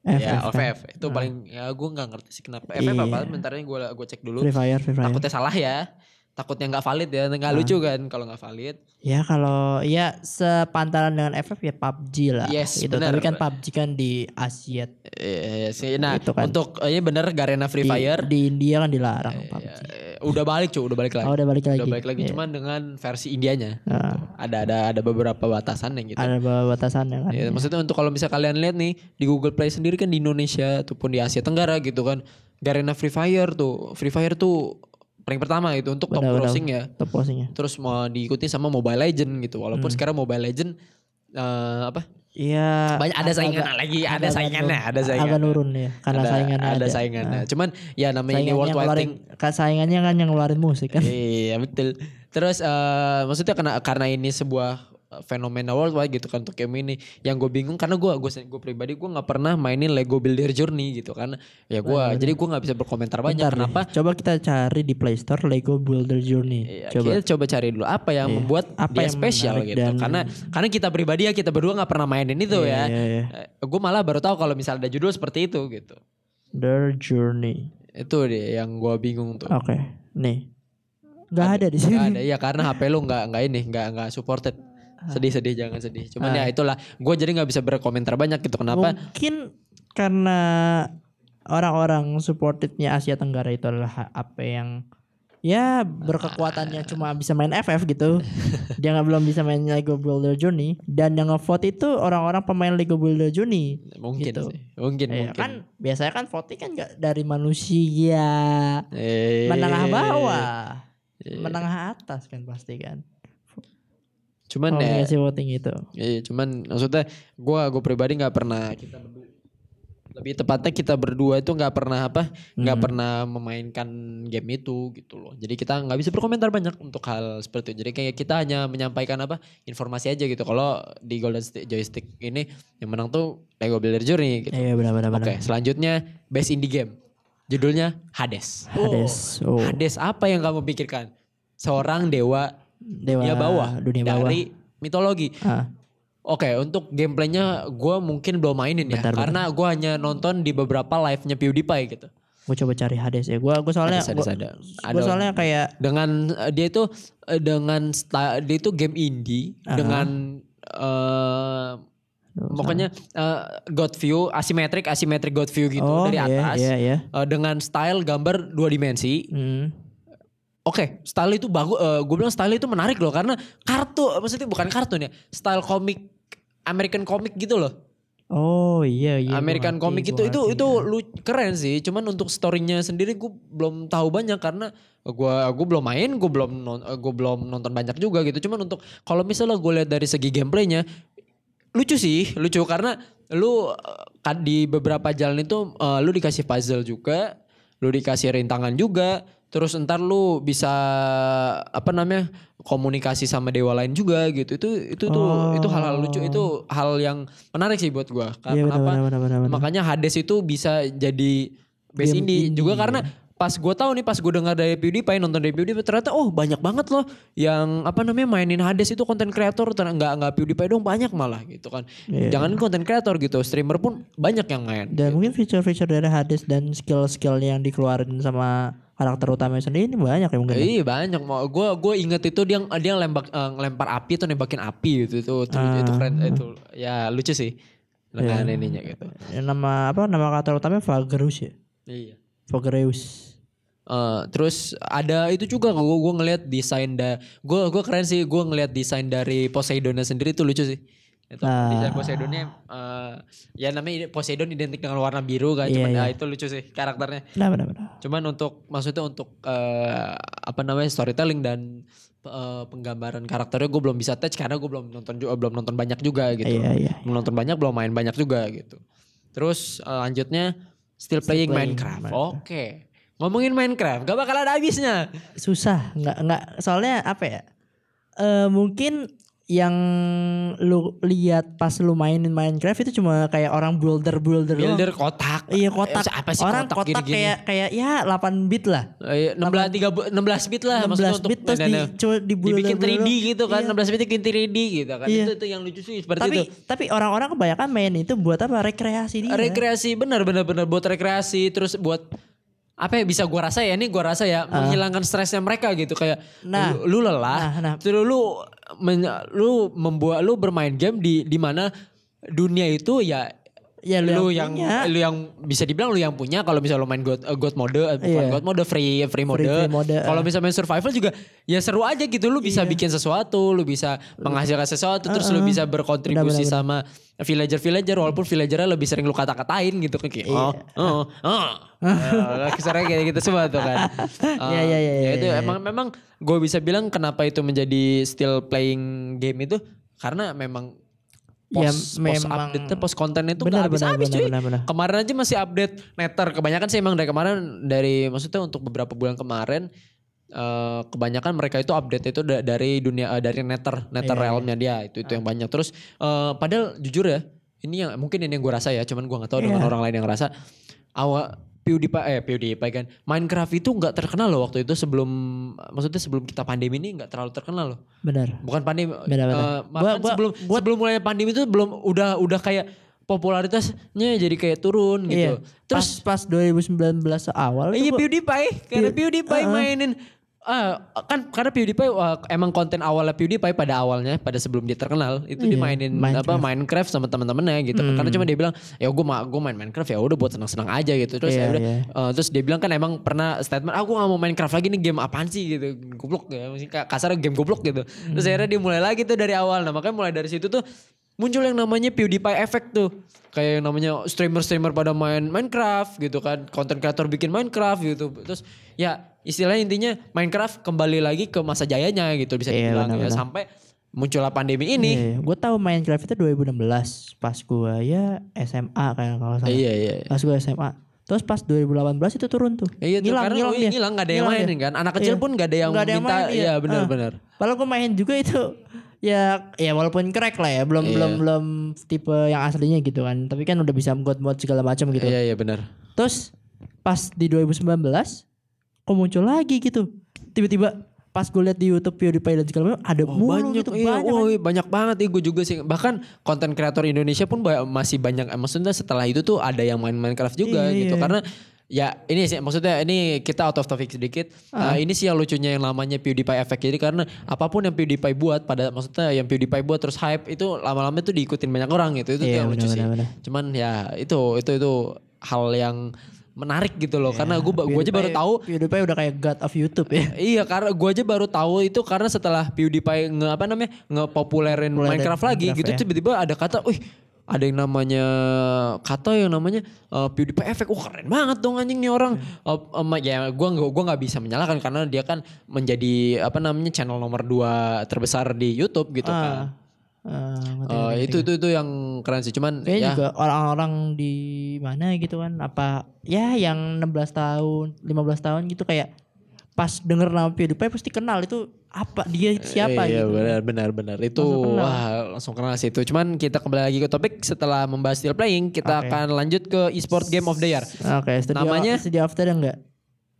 FF ya, kan. FF. Itu Ah. paling ya gue nggak ngerti sih kenapa. FF Iya. apa? Bentar ini gue gue cek dulu. Free Fire, Free Fire. Takutnya salah ya. Takutnya nggak valid ya. Nggak lucu kan kalau nggak valid. Ya kalau ya sepantaran dengan FF ya PUBG lah. Yes, itu. benar. Tapi kan PUBG kan di Asia. Eh, sih. Nah, Itu kan. untuk eh, ini bener Garena Free Di, Fire. di India kan dilarang PUBG. eh, udah balik cuy, udah balik lagi. Oh udah balik lagi. Udah balik lagi Iya. cuman dengan versi Indianya. Nah, Ada ada ada beberapa batasan yang gitu. ada beberapa batasannya kan. Ya, maksudnya untuk kalau bisa kalian lihat nih di Google Play sendiri kan di Indonesia ataupun di Asia Tenggara gitu kan Garena Free Fire tuh Free Fire tuh paling pertama gitu untuk top Benar-benar. grossing ya Top postingnya. terus mau diikuti sama Mobile Legend gitu Hmm. walaupun sekarang Mobile Legend eh, apa Iya. banyak ada agak- saingan lagi ada agak saingannya nurun. ada saingannya Agak nurun ya karena ada, saingannya ada. ada saingannya Nah, cuman ya namanya ini saingannya worldwide ngeluarin, thing ka- saingannya kan yang ngeluarin musik kan. iya betul Terus eh maksudnya karena karena ini sebuah fenomena worldwide gitu kan untuk game ini yang gue bingung karena gue gue gue pribadi gue nggak pernah mainin Lego Builder Journey gitu kan ya gue jadi gue nggak bisa berkomentar banyak Bentar kenapa Coba kita cari di Play Store Lego Builder Journey. Ya, Coba. kita coba cari dulu apa yang membuat Apa dia yang spesial gitu. dan- Karena karena kita pribadi ya kita berdua nggak pernah mainin itu Iya, ya. iya, iya. gue malah baru tahu kalau misalnya ada judul seperti itu gitu. The Journey. Itu deh yang gue bingung tuh. Oke, nih. Nggak ada, di sini. Nggak ada ya karena HP lu nggak nggak ini nggak nggak supported. Sedih sedih jangan sedih. Cuman ya itulah gue jadi nggak bisa berkomentar banyak gitu kenapa? Mungkin karena orang-orang supportednya Asia Tenggara itu adalah apa yang ya berkekuatannya cuma bisa main FF gitu. Dia nggak belum bisa main Lego Builder Journey dan yang ngevote itu orang-orang pemain Lego Builder Journey. Mungkin gitu. sih. Mungkin Ya, mungkin. kan biasanya kan voting kan nggak dari manusia Eh, menengah bawah, menengah atas kan pasti kan. Cuman Oh, ya ngasih voting itu. Iya, cuman maksudnya gua gue pribadi nggak pernah kita berdua lebih tepatnya kita berdua itu nggak pernah apa nggak Hmm. pernah memainkan game itu gitu loh jadi kita nggak bisa berkomentar banyak untuk hal seperti itu jadi kayak kita hanya menyampaikan apa informasi aja gitu kalau di Golden Stick joystick ini yang menang tuh Lego Builder Journey gitu Iya benar-benar. oke selanjutnya best indie game judulnya Hades Hades. oh, Oh. Hades apa yang kamu pikirkan seorang dewa Dewa dunia bawah dunia bawah. dari mitologi Ah, Oke, untuk gameplaynya gue mungkin belum mainin ya, Bentar, karena gue hanya nonton di beberapa live-nya PewDiePie gitu. gue coba cari Hades ya. Gue gue soalnya Hades, Hades, ada. gue Ada. soalnya kayak Dengan eh, dia itu eh, dengan style dia itu game indie dengan eh pokoknya eh, god view asimetrik asimetrik god view gitu oh dari iya, atas Iya iya. Eh, dengan style gambar dua dimensi. Hmm. Oke, style itu bagus. gue bilang style itu menarik loh karena kartu maksudnya bukan kartun ya, style komik American komik gitu loh. Oh iya iya. American gua itu itu itu lu keren sih. Cuman untuk storynya sendiri gue belum tahu banyak karena gua gue belum main, gue belum non, gue belum nonton banyak juga gitu. Cuman untuk kalau misalnya gue lihat dari segi gameplaynya lucu sih, lucu karena lu eh, kan di beberapa jalan itu eh, lu dikasih puzzle juga, lu dikasih rintangan juga. Terus ntar lu bisa apa namanya komunikasi sama dewa lain juga gitu. Itu itu tuh itu hal-hal lucu itu hal yang menarik sih buat gua. Iya Karena benar apa? Makanya Hades itu bisa jadi base Game indie. indie, juga ya. karena pas gue tahu nih pas gue dengar dari PewDiePie nonton dari PewDiePie ternyata oh banyak banget loh yang apa namanya mainin Hades itu konten kreator ternyata nggak nggak PewDiePie dong banyak malah gitu kan. Iya. Jangan konten kreator gitu, streamer pun banyak yang main. Dan mungkin feature-feature dari Hades dan skill-skill yang dikeluarin sama karakter utamanya sendiri ini banyak ya mungkin. ya? Iya banyak mau gue gue inget itu dia dia lembak eh, ngelempar api tuh nembakin api gitu itu itu, itu keren Ah. itu ya lucu sih dengan Iya. ininya gitu. Yang nama apa nama karakter utamanya Vagerus ya. Iya. Vagereus. Eh, terus ada itu juga gue gue ngelihat desain da gue gue keren sih gue ngelihat desain dari Poseidonnya sendiri itu lucu sih itu Ah. desain Poseidonnya eh, ya namanya Poseidon identik dengan warna biru kan Iya, cuman iya. ya itu lucu sih karakternya Nah benar benar. cuman untuk maksudnya untuk eh, apa namanya storytelling dan eh, penggambaran karakternya gue belum bisa touch karena gue belum nonton juga belum nonton banyak juga gitu Iya iya. belum nonton banyak belum main banyak juga gitu terus eh, lanjutnya still, playing, playing Minecraft Minecraft. oke ngomongin Minecraft gak bakal ada habisnya Susah nggak nggak soalnya apa ya? Eh mungkin yang lu lihat pas lu mainin Minecraft itu cuma kayak orang builder builder builder kotak Iya kotak. Eh, apa sih orang kotak, kotak, gini-gini? kayak kayak ya 8 bit lah. Eh, 16 tiga bu- 16 bit lah maksudnya 16 untuk bit terus nah, di, nah, cuma di builder dibikin 3D gitu kan Iya. 16 bit dibikin 3D gitu kan Iya. itu itu yang lucu sih seperti Tapi itu tapi orang-orang kebanyakan main itu buat apa? Rekreasi dia. rekreasi benar benar benar buat rekreasi terus buat apa ya bisa gua rasa ya ini gua rasa ya menghilangkan stresnya mereka gitu kayak Ah. Nah. lu, lu lelah Nah, nah. terus lu men- lu membuat lu bermain game di di mana dunia itu ya Ya, lu lu yang yang, punya. lu yang bisa dibilang lu yang punya kalau misalnya lu main god, eh, god mode eh, bukan Iya. god mode free free mode, free mode, kalau misalnya main survival juga ya seru aja gitu lu bisa Iya. bikin sesuatu lu bisa menghasilkan sesuatu terus lu bisa berkontribusi Benar, sama villager villager walaupun villagernya lebih sering lu kata-katain gitu kan kayak Iya. oh oh oh Ya, kesannya kayak gitu semua tuh kan Iya, iya, iya, ya iya, itu emang memang gue bisa bilang kenapa itu menjadi still playing game itu karena memang Ya, post, post memang- update post konten itu Benar, nggak benar, habis-habis benar, cuy. benar, benar. Kemarin aja masih update netter. Kebanyakan sih emang dari kemarin dari maksudnya untuk beberapa bulan kemarin eh, kebanyakan mereka itu update itu da- dari dunia eh, dari nether nether Iya, realmnya dia itu itu yang banyak terus eh, padahal jujur ya ini yang mungkin ini yang gue rasa ya cuman gue nggak tahu dengan Iya. orang lain yang ngerasa awal PewDiePie eh PewDiePie kan Minecraft itu nggak terkenal loh waktu itu sebelum maksudnya sebelum kita pandemi ini nggak terlalu terkenal loh Benar. bukan pandemi Benar, benar. eh, Gua- gua- sebelum gua- sebelum mulai pandemi itu belum udah udah kayak popularitasnya jadi kayak turun gitu Iya. terus pas, pas 2019 awal Iya PewDiePie karena Pew- PewDiePie Uh-uh. mainin ah, kan karena PewDiePie wah, emang konten awalnya PewDiePie pada awalnya pada sebelum dia terkenal itu dia Iya, mainin Minecraft. apa Minecraft. Sama teman-temannya gitu. Hmm. karena cuma dia bilang ya gue gue main Minecraft ya udah buat senang-senang aja gitu. Terus ya Iya, udah iya. eh, terus dia bilang kan emang pernah statement ah gue gak mau Minecraft lagi nih game apaan sih? gitu. Goblok ya maksudnya ka- kasarnya game goblok gitu. Terus Hmm. akhirnya dia mulai lagi tuh dari awal. Nah makanya mulai dari situ tuh muncul yang namanya PewDiePie effect tuh. Kayak yang namanya streamer-streamer pada main Minecraft gitu kan. Konten kreator bikin Minecraft gitu. Terus ya istilahnya intinya Minecraft kembali lagi ke masa jayanya gitu bisa Iya, dibilang ya benar-benar. sampai muncullah pandemi ini gue tahu Minecraft itu 2016 pas gue ya SMA kayak kalau salah. iya iya Pas gue SMA. Terus pas 2018 itu turun tuh. Iya tuh, ngilang, karena ngilang dia. ngilang gak ada yang Ngilang mainin dia. kan anak kecil Iya. pun gak ada yang Nggak ada yang minta main, iya. iya Ah. benar-benar Padahal gue main juga itu ya ya walaupun crack lah ya belum Iya. belum belum tipe yang aslinya gitu kan tapi kan udah bisa mod mod segala macam gitu iya iya benar terus pas di 2019 kok muncul lagi gitu tiba-tiba pas gue liat di YouTube PewDiePie dan segala macam ada Oh, mulu banyak, gitu iya, banyak oh, iya, banyak banget iya, gue juga sih. Bahkan konten kreator Indonesia pun masih banyak. Maksudnya setelah itu tuh ada yang main Minecraft juga Iya, gitu. iya. Karena ya ini sih maksudnya ini kita out of topic sedikit. Ah. Nah, ini sih yang lucunya yang namanya PewDiePie effect. Jadi karena apa pun yang PewDiePie buat pada maksudnya yang PewDiePie buat terus hype itu lama-lama tuh diikutin banyak orang gitu. Itu tuh Iya, yang lucu benar, sih. Cuman ya itu itu itu hal yang menarik gitu loh. karena gue gue aja baru tahu PewDiePie udah kayak god of YouTube ya Iya karena gue aja baru tahu itu karena setelah PewDiePie nge apa namanya ngepopulerin Populerin Minecraft lagi Minecraft gitu ya. tiba-tiba ada kata, wih ada yang namanya kata yang namanya uh, PewDiePie effect. Wah keren banget dong anjing nih orang. Uh, um, ya gue nggak gua nggak bisa menyalahkan karena dia kan menjadi apa namanya channel nomor dua terbesar di YouTube gitu kan. Ah, ngerti, Uh, ngerti, itu itu itu yang keren sih cuman Kayaknya ya juga orang-orang di mana gitu kan apa ya yang 16 tahun 15 tahun gitu kayak pas denger nama PewDiePie pasti kenal itu apa dia siapa iya, gitu. benar benar benar. Itu Langsung kenal. wah langsung kenal sih itu. Cuman kita kembali lagi ke topik setelah membahas still playing, kita Oke. akan lanjut ke e-sport game of the year. Oke, studio Namanya? studio of the year enggak?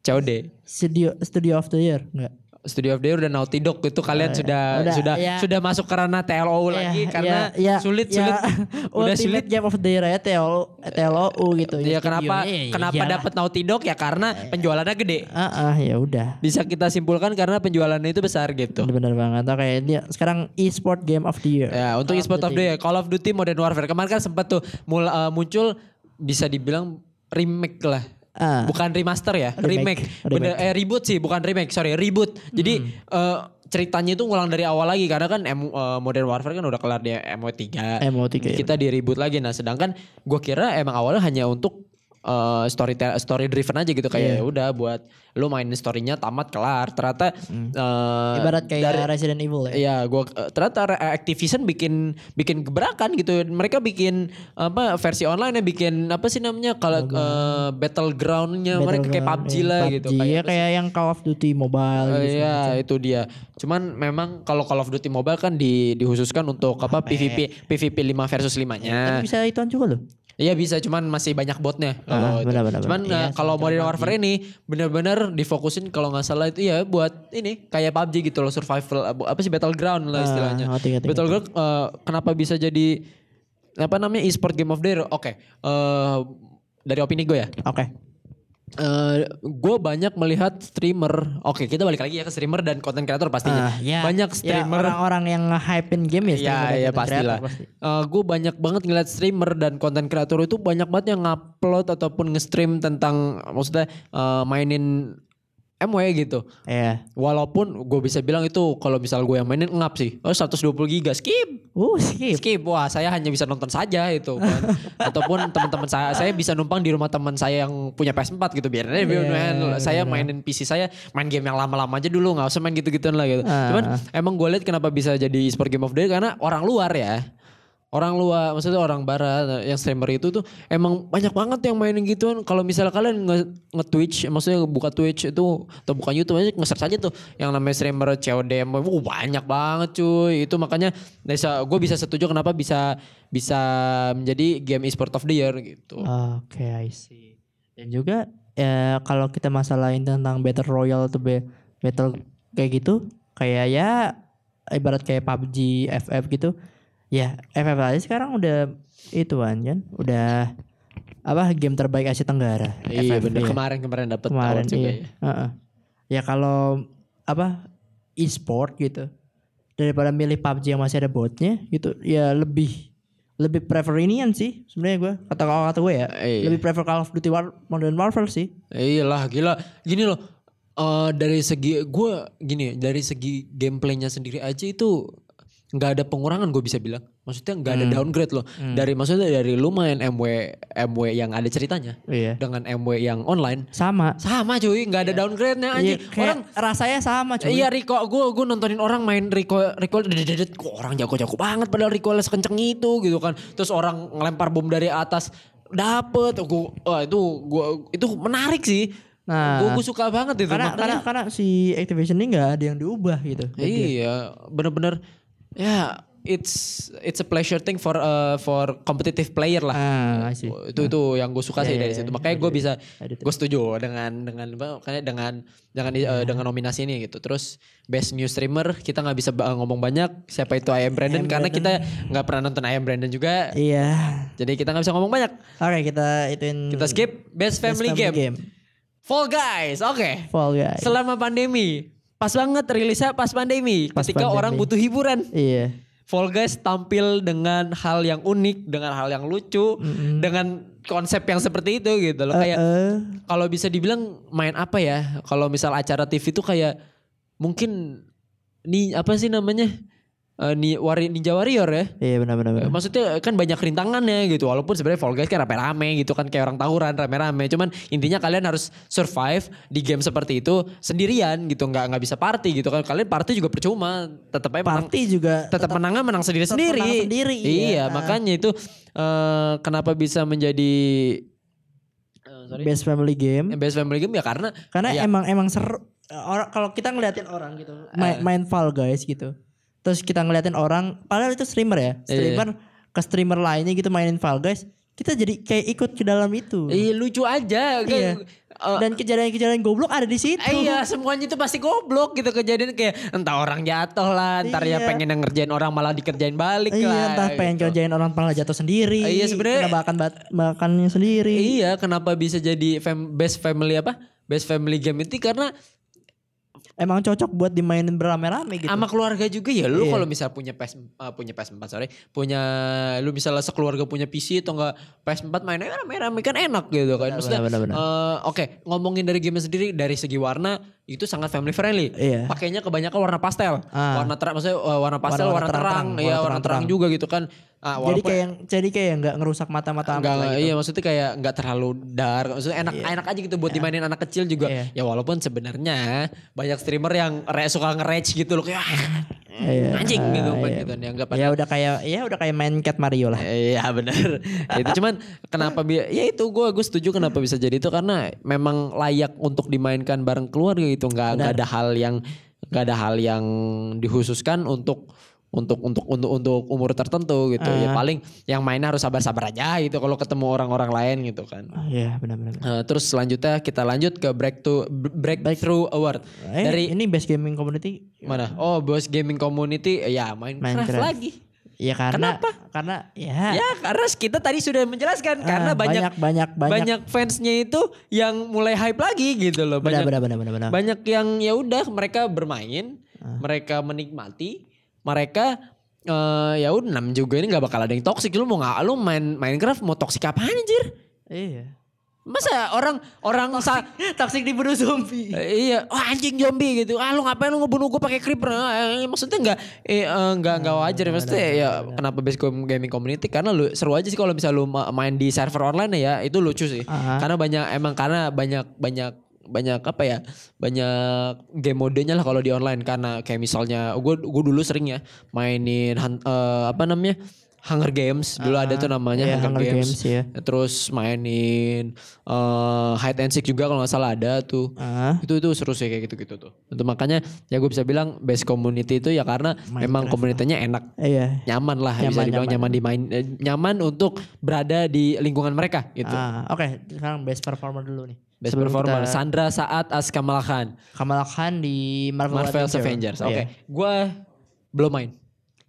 COD. Studio studio of the year enggak? Studio of the year udah Naughty Dog itu kalian Oh, iya. sudah Udah, sudah ya. sudah masuk ke ranah TLOU lagi Iya, karena iya, sulit iya. sulit udah Ultimate sulit. Game of the Year ya TLO, TLOU gitu. Ya kenapa studionya, ya kenapa dapat Naughty Dog ya karena penjualannya gede. Ah, ah, ya udah. Bisa kita simpulkan karena penjualannya itu besar gitu. Bener banget. Oke, dia sekarang e-sport game of the year. Ya, untuk Call e-sport of the year, Call of Duty Modern Warfare. Kemarin kan sempat tuh mul- uh, muncul bisa dibilang remake lah. Ah. Bukan remaster ya, remake. Remake. Bener, eh reboot sih, bukan remake, sorry, reboot. Jadi Hmm. eh, ceritanya itu ngulang dari awal lagi karena kan M- eh, Modern Warfare kan udah kelar di MO3. MO3, ya. Kita di reboot lagi. Nah, sedangkan gua kira emang awalnya hanya untuk eh, story story driven aja gitu kayak Iya. ya udah buat lu mainin storynya tamat kelar. Ternyata eh, Ibarat kayak dari- Resident Evil ya. Iya, gua eh, ternyata Activision bikin bikin gebrakan gitu. Mereka bikin apa versi online ya bikin apa sih namanya kalau eh, battlegroundnya mereka kayak PUBG Battleground, lah iya. gitu. PUBG, Kayak ya kayak yang Call of Duty Mobile Eh, gitu. Iya, itu dia. Cuman memang kalau Call of Duty Mobile kan di dikhususkan untuk apa PVP PVP 5 versus 5-nya. Tapi bisa ituan juga loh. Iya bisa, cuman masih banyak botnya. Ah, kalau itu. benar-benar. Cuman Iya, eh, kalau Modern. Warfare ini benar-benar difokusin kalau nggak salah itu ya buat ini kayak PUBG gitu loh survival apa sih battleground lah istilahnya. ngerti, ngerti, battleground eh, kenapa bisa jadi apa namanya e-sport game of the year? Oke, eh, dari opini gue ya. Oke. Gue banyak melihat streamer. Oke, kita balik lagi ya ke streamer dan content creator pastinya. Ah, ya, banyak ya, streamer. orang-orang yang nge-hypein game ya. Iya, streamer dan iya pastilah. creator pasti. gue banyak banget ngeliat streamer dan konten kreator itu banyak banget yang ngupload ataupun nge-stream tentang maksudnya eh, mainin MW gitu. Iya. Walaupun gue bisa bilang itu kalau misal gue yang mainin ngap sih. Oh 120 giga skip. Uh, skip. Skip. Wah saya hanya bisa nonton saja itu kan. Ataupun teman-teman saya, saya bisa numpang di rumah teman saya yang punya PS4 gitu. Biar Iya, main. Saya mainin PC saya main game yang lama-lama aja dulu. Gak usah main gitu-gituan lah gitu. Ah. Cuman emang gue lihat kenapa bisa jadi e-sport game of the year karena orang luar ya. Orang luar maksudnya orang barat yang streamer itu tuh emang banyak banget yang mainin gituan kalau misalnya kalian nge, nge-twitch maksudnya buka twitch itu atau buka youtube aja nge-search aja tuh yang namanya streamer COD uh, banyak banget cuy itu makanya bisa gue bisa setuju kenapa bisa bisa menjadi game e-sport of the year gitu Oke, I see. Dan juga ya kalau kita masalahin tentang battle royale atau ba- battle kayak gitu, kayak ya ibarat kayak PUBG, FF gitu. Ya, FF aja sekarang udah ituan kan, udah apa game terbaik Asia Tenggara. iya FF, bener kemarin kemarin dapat kemarin juga iya. ya. Heeh. Ya kalau apa e-sport gitu daripada milih PUBG yang masih ada botnya gitu ya lebih lebih prefer inian sih sebenarnya gue kata kalau kata gue ya Iya. lebih prefer Call of Duty War, Modern Warfare sih Iyalah gila. Gini loh. eh, dari segi gue gini dari segi gameplaynya sendiri aja itu nggak ada pengurangan gue bisa bilang. Maksudnya nggak ada Hmm. downgrade loh. Dari maksudnya dari lu main MW MW yang ada ceritanya iya dengan MW yang online sama sama cuy nggak ada downgrade-nya aja. Iya, Orang rasanya sama cuy Iya Rico, gue gue nontonin orang main Rico Rico dedet kok orang jago-jago banget padahal Rico sekenceng itu gitu kan. Terus orang ngelempar bom dari atas dapet, gue wah itu gua itu menarik sih. Nah. gue suka banget itu karena karena karena si Activision ini nggak ada yang diubah gitu Iya, bener-bener ya it's it's a pleasure thing for uh, for competitive player lah. ah I see. itu itu yang gue suka Iya, sih dari situ. Makanya gue bisa gue setuju dengan dengan makanya dengan dengan eh, dengan nominasi ini gitu. Terus best new streamer kita nggak bisa ba- ngomong banyak siapa itu I am Brandon I Am karena kita nggak pernah nonton I am Brandon juga. iya Jadi kita nggak bisa ngomong banyak. oke kita ituin Kita skip best Best family, game. Fall Guys. Oke. Fall Guys Selama pandemi pas banget rilisnya pas pandemi Pas ketika pandemi. orang butuh hiburan. iya Fall Guys tampil dengan hal yang unik, dengan hal yang lucu, dengan konsep yang seperti itu gitu loh. Kayak Eh, kalau bisa dibilang main apa ya? Kalau misal acara TV itu kayak mungkin nih apa sih namanya? Eh, nih Wari Ninja Warrior ya. iya benar-benar benar. Maksudnya kan banyak rintangannya gitu. Walaupun sebenarnya Fall Guys kan rame-rame gitu kan kayak orang tawuran rame-rame. Cuman intinya kalian harus survive di game seperti itu sendirian gitu. Nggak nggak bisa party gitu kan. Kalian party juga percuma. Tetap aja menang Party juga tetap menangnya menang sendiri-sendiri. menang sendiri, Iya, iya. makanya itu eh, kenapa bisa menjadi eh, sorry, best family game best family game ya karena karena ya, emang emang seru orang kalau kita ngeliatin orang gitu main, main Fall Guys gitu terus kita ngeliatin orang padahal itu streamer ya streamer ke streamer lainnya gitu mainin Fall Guys kita jadi kayak ikut ke dalam itu iya lucu aja kan. Iya. Eh, dan kejadian-kejadian goblok ada di situ Iya semuanya itu pasti goblok gitu kejadian kayak entah orang jatuh lah, ntar ya Iya. pengen ngerjain orang malah dikerjain balik iya lah. entah pengen gitu. kerjain orang malah jatuh sendiri Iya, sebenarnya- makan makannya sendiri Iya kenapa bisa jadi fam- best family apa? Best family game itu karena emang cocok buat dimainin beramai-ramai gitu? Sama keluarga juga ya. Lu Iya. kalau misal punya PS eh, punya PS4 sorry. Punya lu misalnya sekeluarga punya PC atau enggak PS4 mainnya rame-rame kan enak gitu kan. Maksudnya benar, benar, eh, oke ngomongin dari game sendiri dari segi warna itu sangat family friendly. Iya. pakainya kebanyakan warna pastel. Ah. warna terang maksudnya eh, warna pastel Warna-warna warna, terang, terang-terang, iya warna warna terang. juga gitu kan Ah, jadi kayak jadi kayak nggak ngerusak mata-mata amat gitu. iya maksudnya kayak nggak terlalu dark, maksudnya enak enak aja gitu buat dimainin anak kecil juga. Iya. Ya walaupun sebenarnya banyak streamer yang re suka nge-rage gitu loh kayak "Ah, Iya. anjing gitu Ah, kan iya. gitu dianggap ya udah kayak ya udah kayak main cat Mario lah Iya benar. itu cuman kenapa bi ya itu gue gue setuju kenapa bisa jadi itu karena memang layak untuk dimainkan bareng keluarga gitu nggak nggak ada hal yang nggak ada hal yang dikhususkan untuk untuk untuk untuk untuk umur tertentu gitu. Ya paling yang mainnya harus sabar-sabar aja gitu kalau ketemu orang-orang lain gitu kan. Ah, iya benar-benar. Eh, terus selanjutnya kita lanjut ke breakthrough breakthrough award. Eh, dari ini best gaming community? Mana? Oh bos gaming community. Ya Minecraft, Minecraft. lagi. Ya karena Kenapa? karena ya, ya karena kita tadi sudah menjelaskan karena ah, banyak banyak banyak banyak. banyak fansnya itu yang mulai hype lagi gitu loh. Benar banyak benar benar benar benar. banyak yang ya udah mereka bermain Ah. mereka menikmati mereka eh ya udah nam juga ini nggak bakal ada yang toksik lu mau nggak lu main Minecraft mau toksik apa anjir iya masa orang orang sa toxic dibunuh zombie Eh, iya, oh, anjing zombie gitu. Ah lu ngapain lu ngebunuh gue pakai creeper? Ah, eh, maksudnya enggak eh, eh, enggak enggak wajar ya. maksudnya ya kenapa base gaming community karena lu seru aja sih kalau misalnya lu ma- main di server online ya, itu lucu sih. Ah. Karena banyak emang karena banyak banyak banyak apa ya banyak game modenya lah kalau di online karena kayak misalnya gue gue dulu sering ya mainin eh, apa namanya Hunger Games dulu ada tuh namanya Iya, Hunger, Hunger Games. Games, iya. Terus mainin eh hide and seek juga kalau nggak salah ada tuh. Ah. Itu itu seru sih kayak gitu-gitu tuh. Itu makanya ya gue bisa bilang best community itu ya karena memang komunitasnya enak. Iya. Nyaman lah bisa Nyaman, dibilang nyaman, dimain eh, nyaman untuk berada di lingkungan mereka gitu. Ah, oke, sekarang best performer dulu nih. Best Sebelum performer kita- Sandra Saat as Kamala Khan. Kamala Khan di Marvel, Marvel Avenger. Avengers. Oke. Iya. Gue belum main.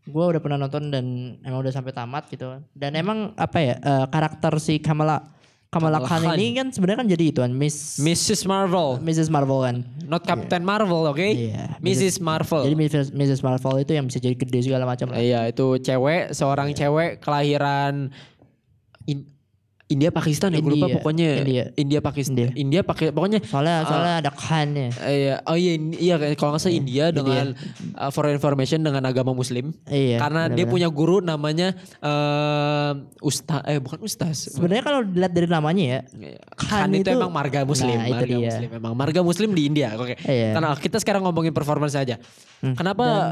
Gue udah pernah nonton dan emang udah sampai tamat gitu. Dan emang apa ya eh, karakter si Kamala Kamala, Kamala Khan, Khan. ini kan sebenarnya kan jadi itu kan Miss Mrs. Marvel. Mrs. Marvel kan. Not Captain Marvel, oke? Iya, Mrs. Marvel. Jadi Mrs. Mrs. Marvel itu yang bisa jadi gede segala macam. Iya itu cewek, seorang cewek kelahiran In- India Pakistan ya gue lupa India. pokoknya India. India Pakistan India. India pakai pokoknya Soalnya soalnya ada Khan-nya. eh, iya oh iya iya kalau nggak salah India dengan uh, for information dengan agama Muslim Iya. karena dia benar-benar. punya guru namanya eh ustaz eh bukan ustaz Sebenarnya kalau dilihat dari namanya ya, Khan, Khan itu, itu- emang marga muslim, Nah, itu marga dia. muslim emang marga muslim di India. Oke. Iya. Karena kita sekarang ngomongin performance aja. Kenapa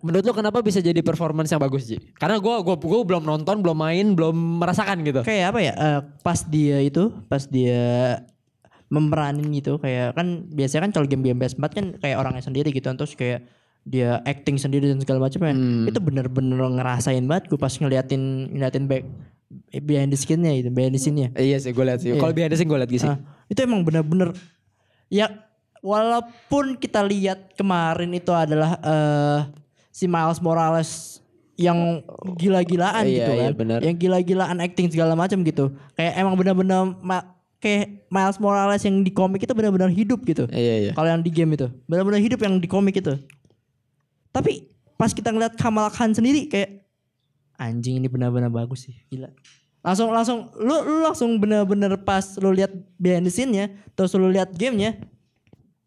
menurut lo kenapa bisa jadi performance yang bagus, Ji? Karena gua gua gua belum nonton, belum main, belum merasakan gitu. kayak apa ya? Eh, pas dia itu, pas dia memeranin gitu kayak kan biasanya kan kalau game-game PS4 kan kayak orangnya sendiri gitu terus kayak dia acting sendiri dan segala macam ya. Hmm. Itu bener-bener ngerasain banget gue pas ngeliatin ngeliatin back behind the skin-nya itu, behind the scene-nya. Iya sih gue lihat sih. Kalau biasa sih gue lihat gitu sih. Ah, itu emang bener-bener ya walaupun kita lihat kemarin itu adalah eh si Miles Morales yang gila-gilaan Iya, gitu iya, kan. benar. yang gila-gilaan acting segala macam gitu. Kayak emang bener-bener ma- kayak Miles Morales yang di komik itu benar-benar hidup gitu. Iya iya. Kalau yang di game itu benar-benar hidup yang di komik itu. Tapi pas kita ngeliat Kamala Khan sendiri kayak anjing ini benar-benar bagus sih, gila. Langsung langsung lu lu langsung benar-benar pas lu lihat behind the scene-nya, terus lu lihat gamenya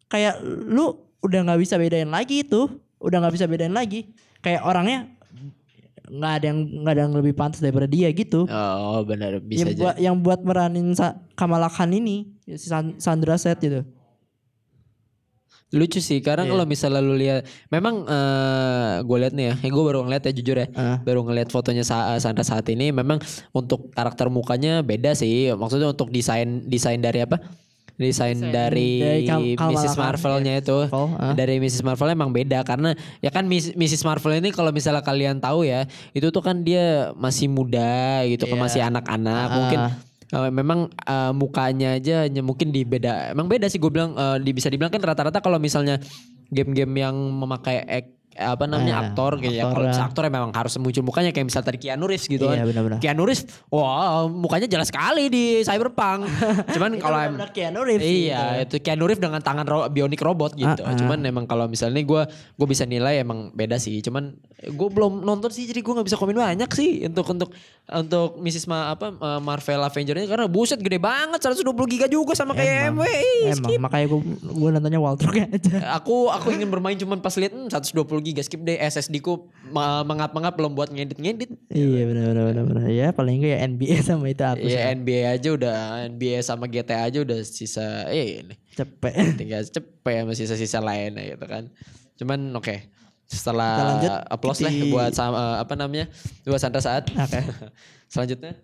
kayak lu udah nggak bisa bedain lagi itu, udah nggak bisa bedain lagi. Kayak orangnya nggak ada yang nggak ada yang lebih pantas daripada dia gitu. Oh benar bisa yang aja. buat yang buat meranin Sa- Kamala Khan ini si San- Sandra Set gitu. Lucu sih karena Iya. kalau misalnya lu lihat memang eh gue lihat nih ya, gue baru ngeliat ya jujur ya, Ah. baru ngeliat fotonya Sa Sandra saat ini memang untuk karakter mukanya beda sih. Maksudnya untuk desain desain dari apa? Desain, dari, dari Kam- Mrs. Marvel-nya iya. itu. Marvel, ah. Dari Mrs. Marvel emang beda karena ya kan Mrs. Marvel ini kalau misalnya kalian tahu ya, itu tuh kan dia masih muda gitu kan Iya. masih anak-anak. Ah. Mungkin Uh, memang uh, mukanya aja hanya mungkin di beda emang beda sih gue bilang uh, di, bisa dibilang kan rata-rata kalau misalnya game-game yang memakai ek- apa namanya Ah, aktor kayak ya aktor kalau aktor ya memang harus muncul mukanya kayak misal tadi Keanu Reeves gitu Iya, kan benar-benar. Keanu Reeves wah mukanya jelas sekali di Cyberpunk cuman kalau benar-benar Keanu Reeves gitu. Iya, itu Keanu Reeves dengan tangan ro- bionik robot gitu. Ah, ah. Cuman emang kalau misalnya gue gue bisa nilai emang beda sih. Cuman gue belum nonton sih jadi gue nggak bisa komen banyak sih untuk untuk untuk Mrs. Ma, apa eh, Marvel Avenger ini karena buset gede banget 120 giga juga sama kayak Emang. MW. Emang makanya gue gue nontonnya Waltrock aja. Aku aku ingin bermain cuman pas lihat hmm, 120 giga skip deh SSD ku mengap-mengap belum buat ngedit-ngedit. iya benar benar benar benar. Ya paling enggak ya NBA sama itu aku Iya NBA aja udah NBA sama GTA aja udah sisa eh ini. cepet. tinggal cepet sama sisa-sisa lainnya gitu kan. Cuman oke. Kita Setelah lanjut, applause lah kita- buat sama apa namanya? Buat Sandra Saat. Oke. Selanjutnya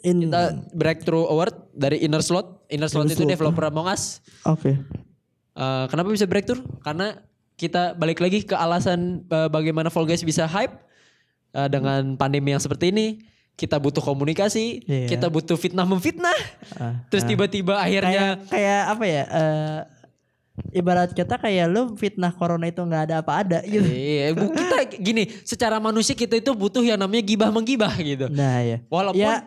In kita Breakthrough Award dari Inner Slot. Inner Slot Inner itu Slot. developer Among Us. Oke. Eh, kenapa bisa breakthrough? Karena kita balik lagi ke alasan eh, bagaimana Fall Guys bisa hype Eh, dengan pandemi yang seperti ini. Kita butuh komunikasi, Iya. kita butuh fitnah memfitnah. Ah, Terus tiba-tiba akhirnya kayak kayak apa ya? eh ibarat kata kayak lu fitnah corona itu nggak ada apa ada gitu. Iya, kita gini, secara manusia kita itu butuh yang namanya gibah menggibah gitu. Nah ya. Walaupun ya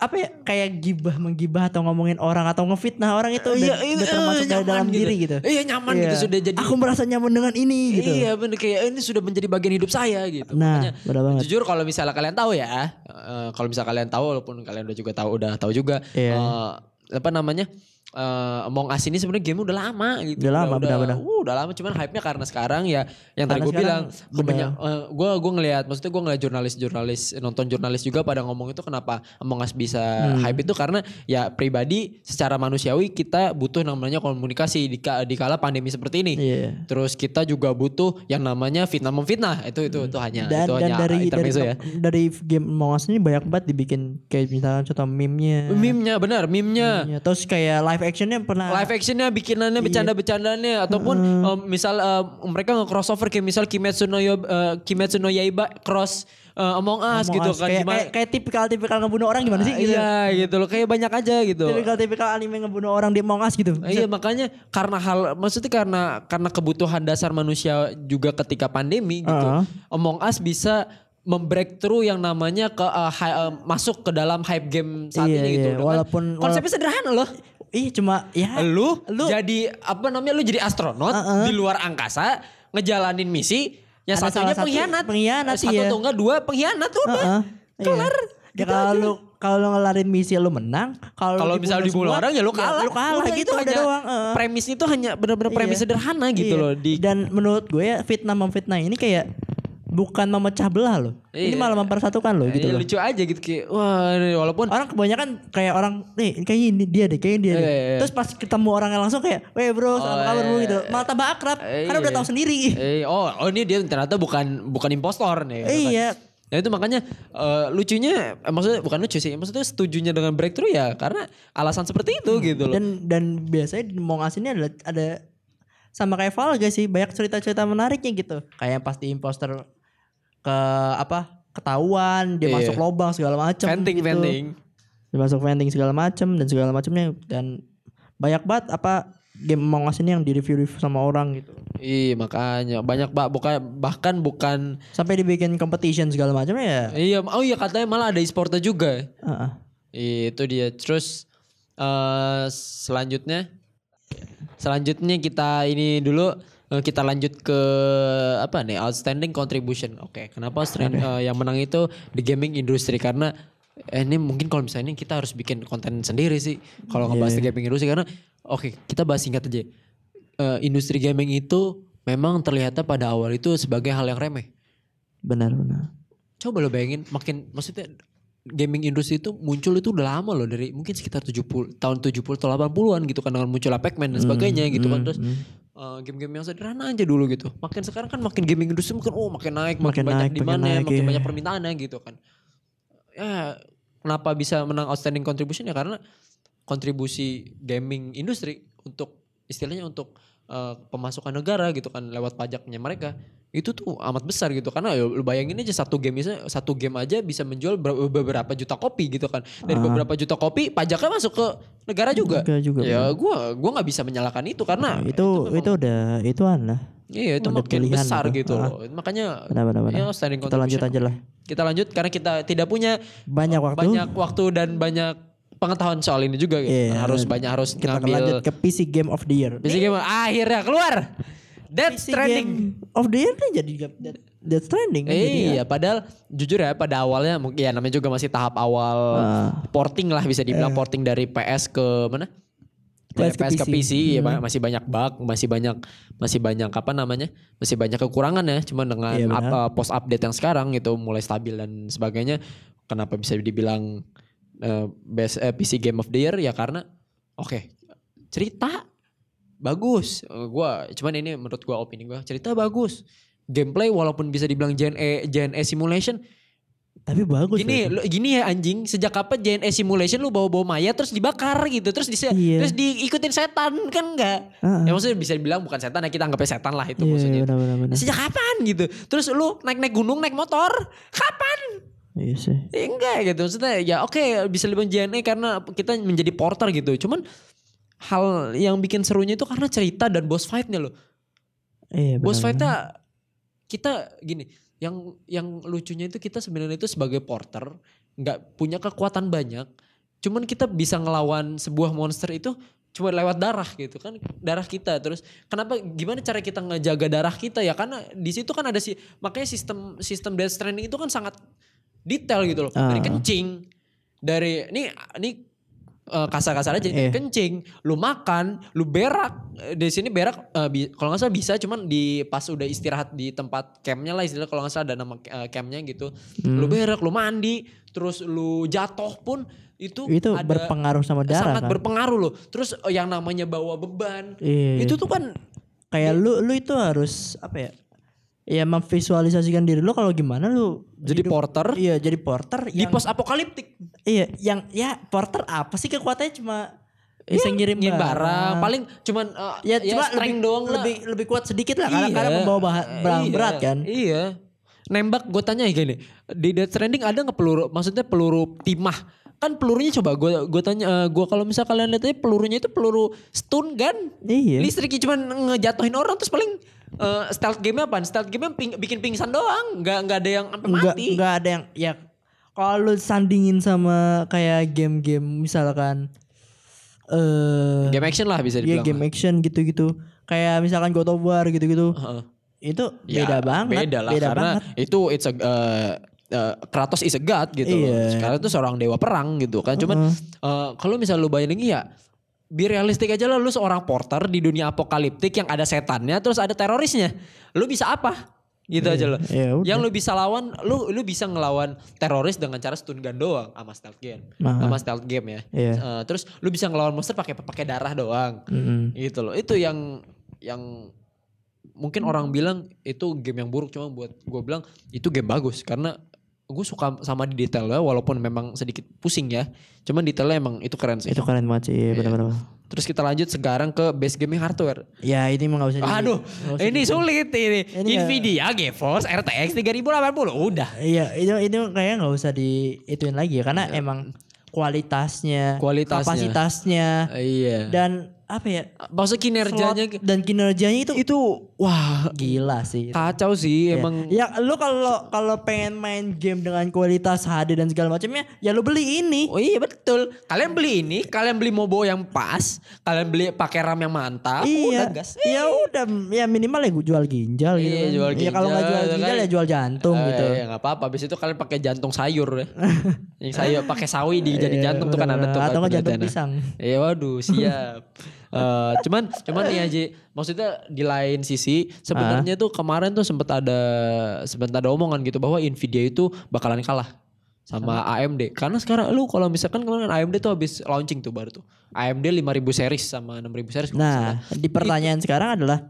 apa ya kayak gibah menggibah atau ngomongin orang atau ngefitnah orang itu udah, Iya, udah iya, termasuk nyaman dalam gitu. diri gitu. Iya, nyaman Iya. gitu sudah jadi. Aku merasa nyaman dengan ini gitu. Iya bener kayak ini sudah menjadi bagian hidup saya gitu. Nah, Makanya banget. jujur kalau misalnya kalian tahu ya, eh, kalau misalnya kalian tahu walaupun kalian udah juga tahu udah tahu juga Iya. eh, apa namanya eh, Among Us ini sebenarnya game udah lama gitu. Udah lama, benar-benar. Uh, udah lama cuman hype-nya karena sekarang ya yang tadi Karena gue bilang gue udah- eh, gue gue ngelihat maksudnya gue ngeliat jurnalis-jurnalis nonton jurnalis juga pada ngomong itu kenapa Among Us bisa Hmm. hype itu karena ya pribadi secara manusiawi kita butuh namanya komunikasi di, di kala pandemi seperti ini. Iya. Terus kita juga butuh yang namanya fitnah memfitnah. Itu itu itu hanya Dan, itu dan hanya dari dari ya. dari game Among Us ini banyak banget dibikin kayak misalnya contoh meme-nya. Meme-nya benar, meme-nya. Ya, terus kayak live actionnya pernah Live actionnya, Iya. bikinannya, bercanda-bercandanya, ataupun em, misal em, mereka nge-crossover kayak misal Kimetsu no, Yo- eh, Kimetsu no Yaiba cross eh, Among Us Among gitu Us. kan kayak, gimana? kayak, kayak tipikal-tipikal ngebunuh orang gimana sih gitu. Iya gitu loh, kayak banyak aja gitu. Tipikal-tipikal anime ngebunuh orang di Among Us gitu. Iya makanya karena hal maksudnya karena karena kebutuhan dasar manusia juga ketika pandemi gitu. Heeh. Among Us bisa membreakthrough yang namanya ke eh, hi- eh, masuk ke dalam hype game saat Iya, ini gitu. iya. Dengan Walaupun- konsepnya sederhana loh. Ih cuma ya Lu, Lu- jadi apa namanya lu jadi astronot Heeh. di luar angkasa ngejalanin misi yang Ada satunya salah satu pengkhianat. pengkhianat, Satu iya. atau enggak dua pengkhianat udah. Heeh, Kelar. Iya. Ya kalau lu kalau lu ngelarin misi lu menang, kalau Kalau misalnya dibunuh orang ya lu kalah. lu kalah Udah, gitu hanya doang. heeh. Premisnya itu hanya benar-benar premis Iya. sederhana gitu Iya. loh di Dan menurut gue ya fitnah memfitnah ini kayak bukan memecah belah loh. Ini Iya. malah mempersatukan loh gitu Iya, loh. lucu aja gitu kayak wah ini walaupun Orang kebanyakan kayak orang nih kayak ini dia deh, kayak dia deh. Iya, iya. Terus pas ketemu orangnya langsung kayak, "Weh bro, apa kabar bro?" gitu. Malah tambah akrab karena udah Iya. tahu sendiri. eh oh oh ini dia ternyata bukan bukan impostor nih. gitu kan. Iya. Ya itu makanya eh, lucunya eh, maksudnya bukan lucu sih, maksudnya setujunya dengan breakthrough ya karena alasan seperti itu gitu loh. Dan dan biasanya di Among Us ini adalah ada sama kayak Val gak sih banyak cerita-cerita menariknya gitu. Kayak pas di imposter ke apa ketahuan dia Iya. masuk lubang segala macam. venting gitu. venting. Dia masuk venting segala macam dan segala macamnya dan banyak banget apa game Among Us ini yang di review-review sama orang gitu. Iya makanya banyak pak bukan bahkan bukan Sampai dibikin competition segala macam ya. iya oh iya katanya malah ada e-sportnya juga. Heeh. Itu dia. Terus eh selanjutnya selanjutnya kita ini dulu kita lanjut ke apa nih outstanding contribution. Oke, kenapa outstanding eh, yang menang itu di gaming industry karena eh, ini mungkin kalau misalnya ini kita harus bikin konten sendiri sih kalau ngebahas di gaming industry karena oke kita bahas singkat aja. Eh, industri gaming itu memang terlihatnya pada awal itu sebagai hal yang remeh. Benar benar. Coba lo bayangin makin maksudnya gaming industri itu muncul itu udah lama loh dari mungkin sekitar 70 tahun 70 atau 80-an gitu kan dengan munculnya Pac-Man dan sebagainya gitu kan terus eh, game-game yang sederhana aja dulu gitu. Makin sekarang kan makin gaming industri makin oh makin naik, makin, Makin banyak naik, makin makin iya. banyak permintaannya gitu kan. Ya kenapa bisa menang outstanding contribution ya karena kontribusi gaming industri untuk istilahnya untuk eh, pemasukan negara gitu kan lewat pajaknya mereka itu tuh amat besar gitu karena ya lu bayangin aja satu game misalnya satu game aja bisa menjual ber- beberapa juta kopi gitu kan dari beberapa juta kopi pajaknya masuk ke negara juga Negara juga, ya gua gua nggak bisa menyalahkan itu karena itu itu, udah ituan lah. iya itu udah makin pilihan besar itu. gitu Ah. loh makanya Benar benar benar. ya standing Kita lanjut aja lah. kita lanjut karena kita tidak punya Banyak waktu. banyak waktu dan banyak pengetahuan soal ini juga gitu. Iya, harus banyak harus Kita ngambil lanjut ke PC Game of the Year. Bisa game akhirnya keluar. Death PC Stranding. Game of the Year nih jadi Death, Death Stranding. kan jadi ya. iya, padahal jujur ya pada awalnya mungkin ya namanya juga masih tahap awal Ah. porting lah bisa dibilang porting dari PS ke mana? Dari PS ke PS ke PC. PC, ya ba- masih banyak bug, masih banyak masih banyak apa namanya? Masih banyak kekurangan ya, cuma dengan Iya, apa post update yang sekarang itu mulai stabil dan sebagainya. Kenapa bisa dibilang eh, best eh, PC Game of the Year ya karena oke, cerita bagus. Eh, gua cuman ini menurut gua opini gua, cerita bagus. Gameplay walaupun bisa dibilang JNE JNE simulation Tapi bagus. Gini, lu, gini ya anjing, sejak kapan JNE Simulation lu bawa-bawa mayat terus dibakar gitu, terus di, Iya. terus diikutin setan kan enggak? Heeh. Ya maksudnya bisa dibilang bukan setan ya kita anggapnya setan lah itu Iya, maksudnya. benar, benar. Sejak kapan gitu? Terus lu naik-naik gunung, naik motor, kapan? Iya sih. Ya, enggak gitu, maksudnya ya oke bisa lebih JNE karena kita menjadi porter gitu. Cuman hal yang bikin serunya itu karena cerita dan boss fight-nya loh. Iya, Boss fight-nya kita gini, yang yang lucunya itu kita sebenarnya itu sebagai porter nggak punya kekuatan banyak, cuman kita bisa ngelawan sebuah monster itu cuma lewat darah gitu kan darah kita terus kenapa gimana cara kita ngejaga darah kita ya karena di situ kan ada sih makanya sistem sistem Death Stranding itu kan sangat detail gitu loh dari Ah. kencing dari ini ini eh, kasar-kasar aja jadi Iya. kencing, lu makan, lu berak. Eh, Di sini berak eh, bi- kalau nggak salah bisa cuman di pas udah istirahat di tempat campnya lah istilah kalau nggak salah ada nama eh, campnya gitu. Lu Hmm. berak, lu mandi, terus lu jatuh pun itu Itu ada berpengaruh sama darah sangat kan. berpengaruh loh. Terus yang namanya bawa beban Iya. itu tuh kan kayak lu lu itu harus apa ya? Ya memvisualisasikan diri lu kalau gimana lu jadi hidup- porter Iya, jadi porter di yang pos apokaliptik. iya, yang ya porter apa sih kekuatannya cuma bisa ngirim Ngirim barang. barang, paling cuman eh, ya, cuma strength lebih, doang lah. lebih lebih kuat sedikit lah karena Iya. karena membawa bahan barang Iya, berat kan. Iya. Nembak gue tanya gini, di Death Stranding ada nggak peluru, maksudnya peluru timah? Kan pelurunya coba gue gue tanya, gue kalau misal kalian lihat aja pelurunya itu peluru stun gun. Iya. Listriknya cuma ngejatuhin orang terus paling eh, stealth game apa? Stealth game ping, bikin pingsan doang, nggak nggak ada yang sampai mati. enggak ada yang ya kalau lu sandingin sama kayak game-game misalkan eh Game action lah bisa Iya dibilang. game action gitu-gitu. Kayak misalkan God of War gitu-gitu. Heeh. Itu Ya, beda banget. Beda lah karena banget. itu it's a uh, uh, Kratos is a god gitu. loh. Iya. Sekarang itu seorang dewa perang gitu kan. Cuman uh, kalau misal lu bayangin ya Be realistik aja lah lu seorang porter di dunia apokaliptik yang ada setannya terus ada terorisnya. Lu bisa apa? Gitu aja loh. ya udah. Yang lu bisa lawan, lu lu bisa ngelawan teroris dengan cara stun gun doang sama stealth game. Nah. Sama stealth game ya. Iya. Uh, terus lu bisa ngelawan monster pakai pakai darah doang Mm-mm. gitu loh itu yang yang mungkin orang bilang itu game yang buruk cuma buat gue bilang itu game bagus karena gue suka sama di detailnya walaupun memang sedikit pusing ya. Cuman detailnya emang itu keren sih. Itu keren banget sih, iya, benar-benar. terus kita lanjut sekarang ke base gaming hardware. Ya ini mah gak usah aduh usah ini di- sulit ini, Ini Nvidia GeForce RTX 3080 udah. Iya itu itu kayaknya nggak usah di ituin lagi ya karena emang kualitasnya, Iya. Kualitasnya. kapasitasnya iya. dan apa ya maksud kinerjanya slot dan kinerjanya itu itu wah gila sih. kacau sih Ya. emang Ya lu kalau kalau pengen main game dengan kualitas HD dan segala macamnya, ya lu beli ini. Oh iya betul. Kalian beli ini, kalian beli mobo yang pas, kalian beli pakai RAM yang mantap, iya. udah gas. Ya udah ya minimal ya gua jual ginjal gitu. Iya, kan. jual Ya kalau nggak ginjal, jual ginjal kan. ya jual jantung Eh, gitu. Ya nggak apa-apa. Habis itu kalian pakai jantung sayur ya. yang sayur pakai sawi di jadi Iya, jantung tuh kan ada tuh. Atau nggak jantung pisang. Iya waduh siap. Eh, cuman cuman nih aja maksudnya di lain sisi sebenarnya tuh kemarin tuh sempat ada sempat ada omongan gitu bahwa Nvidia itu bakalan kalah sama AMD karena sekarang lu kalau misalkan kemarin AMD tuh habis launching tuh baru tuh AMD 5000 series sama 6000 series. Nah, di pertanyaan sekarang adalah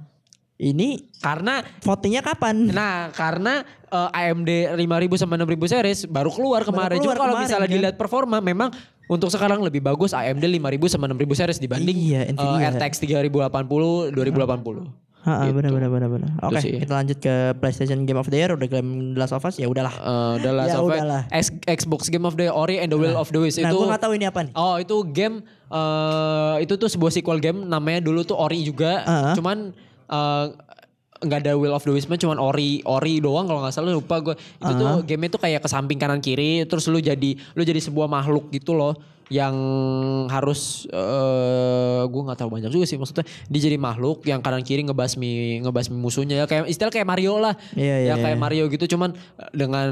ini karena votingnya kapan? Nah, karena eh, AMD 5000 sama 6000 series baru keluar kemarin. keluar Cuma kalau misalnya kan? dilihat performa memang untuk sekarang lebih bagus AMD 5000 sama 6000 series dibanding Iya, Nvidia. RTX 3080 2080. Heeh, Gitu. benar benar benar benar. Oke, sih. kita lanjut ke PlayStation Game of the Year udah game The Last of Us ya udahlah. Eh, The Last Ya of Us, Xbox Game of the Year, Ori and the Will of the Wisps Nah, itu gua gak tahu ini apa nih. Oh itu game eh itu tuh sebuah sequel game namanya dulu tuh Ori juga Heeh. cuman eh, nggak ada Will of the Wisps cuman Ori Ori doang kalau nggak salah lupa gue itu tuh game itu kayak ke samping kanan kiri terus lu jadi lu jadi sebuah makhluk gitu loh yang harus eh gue nggak tahu banyak juga sih. Maksudnya dia jadi makhluk yang kanan kiri ngebasmi ngebasmi musuhnya. Ya kayak istilah kayak Mario lah. Iya, iya, ya kayak iya. Mario gitu. Cuman eh, dengan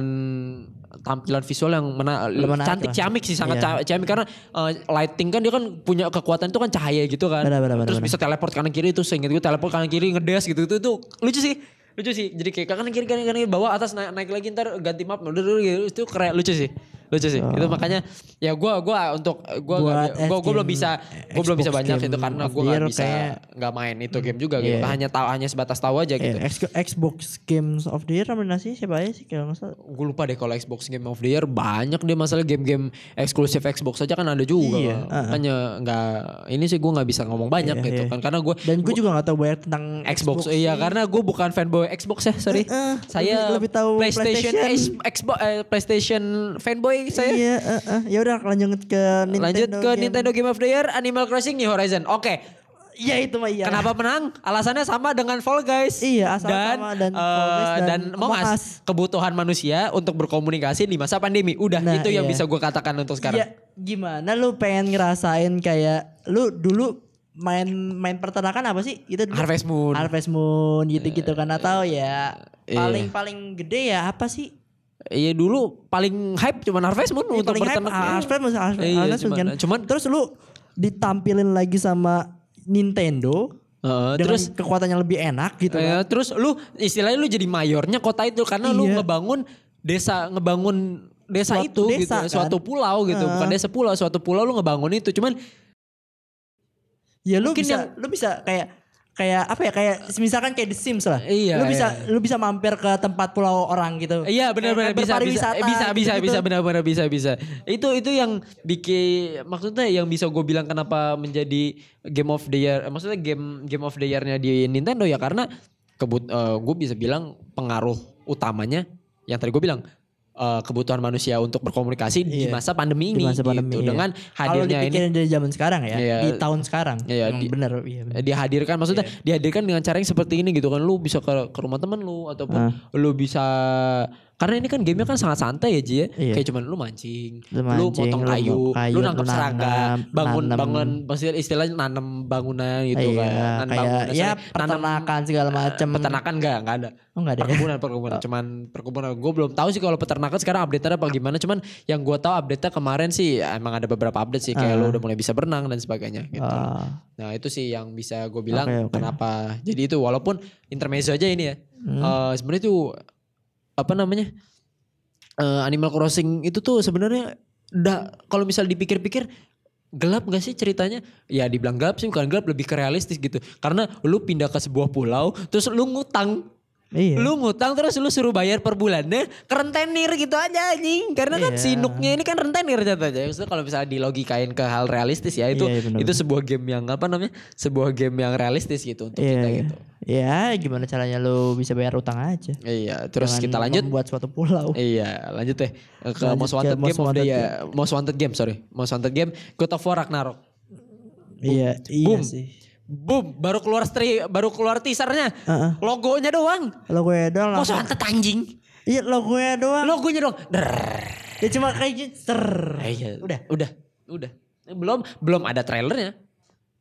tampilan visual yang mena Menarik cantik lah. ciamik sih sangat Iya. ca- ciamik. Karena eh, lighting kan dia kan punya kekuatan itu kan cahaya gitu kan. Benar, benar, terus benar. bisa teleport kanan kiri itu seingat gue teleport kanan kiri ngedes gitu itu itu lucu sih. Lucu sih. Jadi kayak kanan kiri kanan kiri bawah atas naik, naik lagi ntar ganti map udah gitu itu keren lucu sih lucu sih. Itu makanya ya gue gua untuk gue Oh. Gue gue belum bisa gue belum bisa Xbox banyak itu karena gue nggak bisa nggak main itu game juga gitu. Iya. hanya tahu hanya sebatas tahu aja gitu Eh, X- Xbox Games of the Year nominasi siapa aja sih kalau nggak salah? gue lupa deh kalau Xbox Game of the Year. Banyak deh masalah game-game eksklusif Xbox aja kan ada juga. Iya, makanya nggak ini sih gue nggak bisa ngomong banyak Iya, gitu iya. kan. Karena gue Dan gue juga gak tahu banyak tentang Xbox, iya karena gue bukan fanboy Xbox ya sorry. Eh, eh, saya lebih- lebih tahu PlayStation, PlayStation. Xbox eh, PlayStation fanboy saya Iya, eh, eh. ya udah lanjut ke Nintendo. lanjut ke Game. Nintendo Game of the Year Animal Crossing New Horizon oke Iya itu mah iya. Kenapa menang? Alasannya sama dengan Fall Guys. Iya, asal sama dan Fall Guys eh, dan dan Among Us. Kebutuhan manusia untuk berkomunikasi di masa pandemi. Udah Nah, itu yang iya. bisa gue katakan untuk sekarang. Ya gimana lu pengen ngerasain kayak lu dulu main main peternakan apa sih? Itu dulu Harvest Moon. Harvest Moon gitu-gitu kan atau ya Iya. paling paling gede ya apa sih? Iya dulu paling hype cuman Harvest Moon Yang untuk paling hype berternak. Harvest Moon, Harvest- Iya, Moon cuman, kan. cuman Terus lu ditampilin lagi sama Nintendo eh, dengan terus kekuatan yang lebih enak gitu eh, kan. terus lu istilahnya lu jadi mayornya kota itu karena lu Iya. ngebangun desa ngebangun desa Suatu itu desa, gitu, kan? suatu pulau gitu, Heeh. bukan desa pulau, suatu pulau lu ngebangun itu. Cuman Ya lu Mungkin bisa yang- lu bisa kayak kayak apa ya kayak misalkan kayak The Sims lah. Iya, Lu bisa iya. lu bisa mampir ke tempat pulau orang gitu. Iya benar-benar Kayak bisa bisa berpariwisata Eh, bisa bisa gitu-gitu. bisa benar-benar bisa bisa. Itu itu yang bikin maksudnya yang bisa gue bilang kenapa menjadi game of the year. eh, Maksudnya game game of the year-nya di Nintendo ya karena kebut gue bisa bilang pengaruh utamanya yang tadi gue bilang eh, kebutuhan manusia untuk berkomunikasi di Iya. masa pandemi Di ini masa pandemi, gitu. iya. Dengan Kalau hadirnya ini dipikirin dari zaman sekarang ya, Iya. di tahun sekarang. Iya, Emang di- bener, iya bener. Eh, dihadirkan maksudnya dihadirkan dengan cara yang seperti ini gitu kan lu bisa ke ke rumah temen lu ataupun Ah. lu bisa karena ini kan gamenya kan sangat santai ya Ji ya Iya. kayak cuman lu mancing, Lu lu mancing, motong lu kayu, mau kayu, lu lu nangkap nanam, serangga, bangun nanam. bangun maksudnya istilahnya nanam bangunan gitu iya, kan. Nanam kayak bangunan, ya peternakan segala macam. peternakan enggak enggak ada. Oh enggak ada ya? Perkebunan perkebunan cuman perkebunan gue belum tahu sih kalau peternakan sekarang update apa gimana cuman yang gue tahu update kemarin sih emang ada beberapa update sih kayak Ah. lu udah mulai bisa berenang dan sebagainya gitu. Ah, Nah itu sih yang bisa gue bilang Oke, oke. kenapa. Jadi itu walaupun intermezzo aja ini ya. Hmm. eh, sebenarnya itu apa namanya eh, Animal Crossing itu tuh sebenarnya kalau misal dipikir-pikir gelap gak sih ceritanya? Ya dibilang gelap sih bukan gelap lebih ke realistis gitu. Karena lu pindah ke sebuah pulau terus lu ngutang. Iya. Lu ngutang terus lu suruh bayar per bulannya ke rentenir gitu aja anjing. Karena kan Iya. si Nooknya ini kan rentenir jatuhnya. Maksudnya kalau misalnya dilogikain ke hal realistis ya itu Iya, iya, itu sebuah game yang apa namanya? Sebuah game yang realistis gitu untuk Iya, kita iya. gitu. Ya, gimana caranya lu bisa bayar utang aja. Iya, terus Jangan kita lanjut. membuat suatu pulau. Iya, lanjut deh ke Lanjut Most ke Wanted Most Game of the Wanted Year. Most Wanted Game, sorry. Most Wanted Game God of War Ragnarok. Iya, iya Boom. sih. Boom, baru keluar stri, baru keluar teasernya. Heeh. Logonya doang. Logonya doang langsung. Wanted anjing. Iya, logonya doang. Logonya doang. Drrrr. Ya cuma kayak gitu. Eh, iya. Udah. Udah. Udah. Belum belum ada trailernya.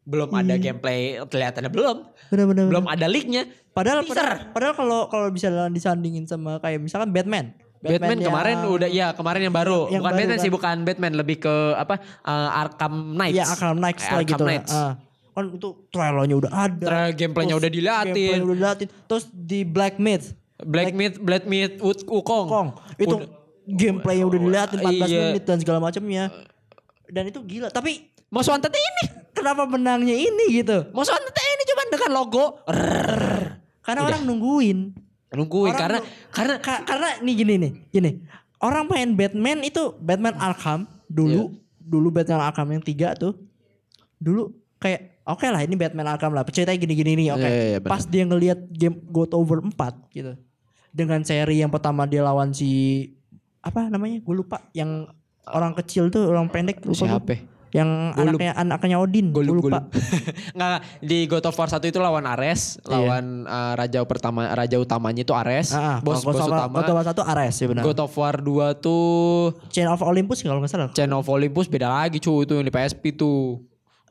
Belum ada Iya. gameplay kelihatannya belum. Bener bener. Belum ada leaknya. Padahal Teaser. padahal, padahal kalau kalau bisa disandingin sama kayak misalkan Batman. Batman, yang- kemarin udah ya kemarin yang baru. Yang bukan baru Batman kan. sih, bukan Batman, lebih ke apa? eh, Arkham Knights. Iya Arkham Knights Eh, lah Arkham gitu. Knights. Ah. Kan itu trailernya udah ada. Trailer gameplaynya udah udah diliatin. Terus di Black Myth. Black Myth, Black Myth, Wukong. Kong. Itu Udah- gameplaynya udah diliatin 14 Iya. menit dan segala macamnya. Dan itu gila. Tapi Most Wanted ini. kenapa menangnya ini gitu? Most Wanted ini cuma dengan logo. Rrrr. Karena Udah. orang nungguin. Nungguin Orang karena nu- karena Ka- karena nih gini nih, gini. Orang main Batman itu Batman Arkham dulu, Iya. dulu Batman Arkham yang tiga tuh, dulu kayak oke lah ini Batman Arkham lah, ceritanya gini-gini nih, oke. Iya, iya, iya, benar. Pas dia ngelihat game God Over 4 gitu, dengan seri yang pertama dia lawan si apa namanya, gue lupa, yang orang kecil tuh, orang pendek, lupa siapa? Yang Gua anaknya anaknya Odin, gue Gue lupa. Nggak, di God of War 1 itu lawan Ares, Iya. lawan eh, raja pertama raja utamanya itu Ares, Ah, ah, bos God bos of utama. God of War satu Ares ya benar. God of War 2 tuh Chain of Olympus kalau nggak salah. Chain of Olympus beda lagi cuy itu yang di PSP tuh.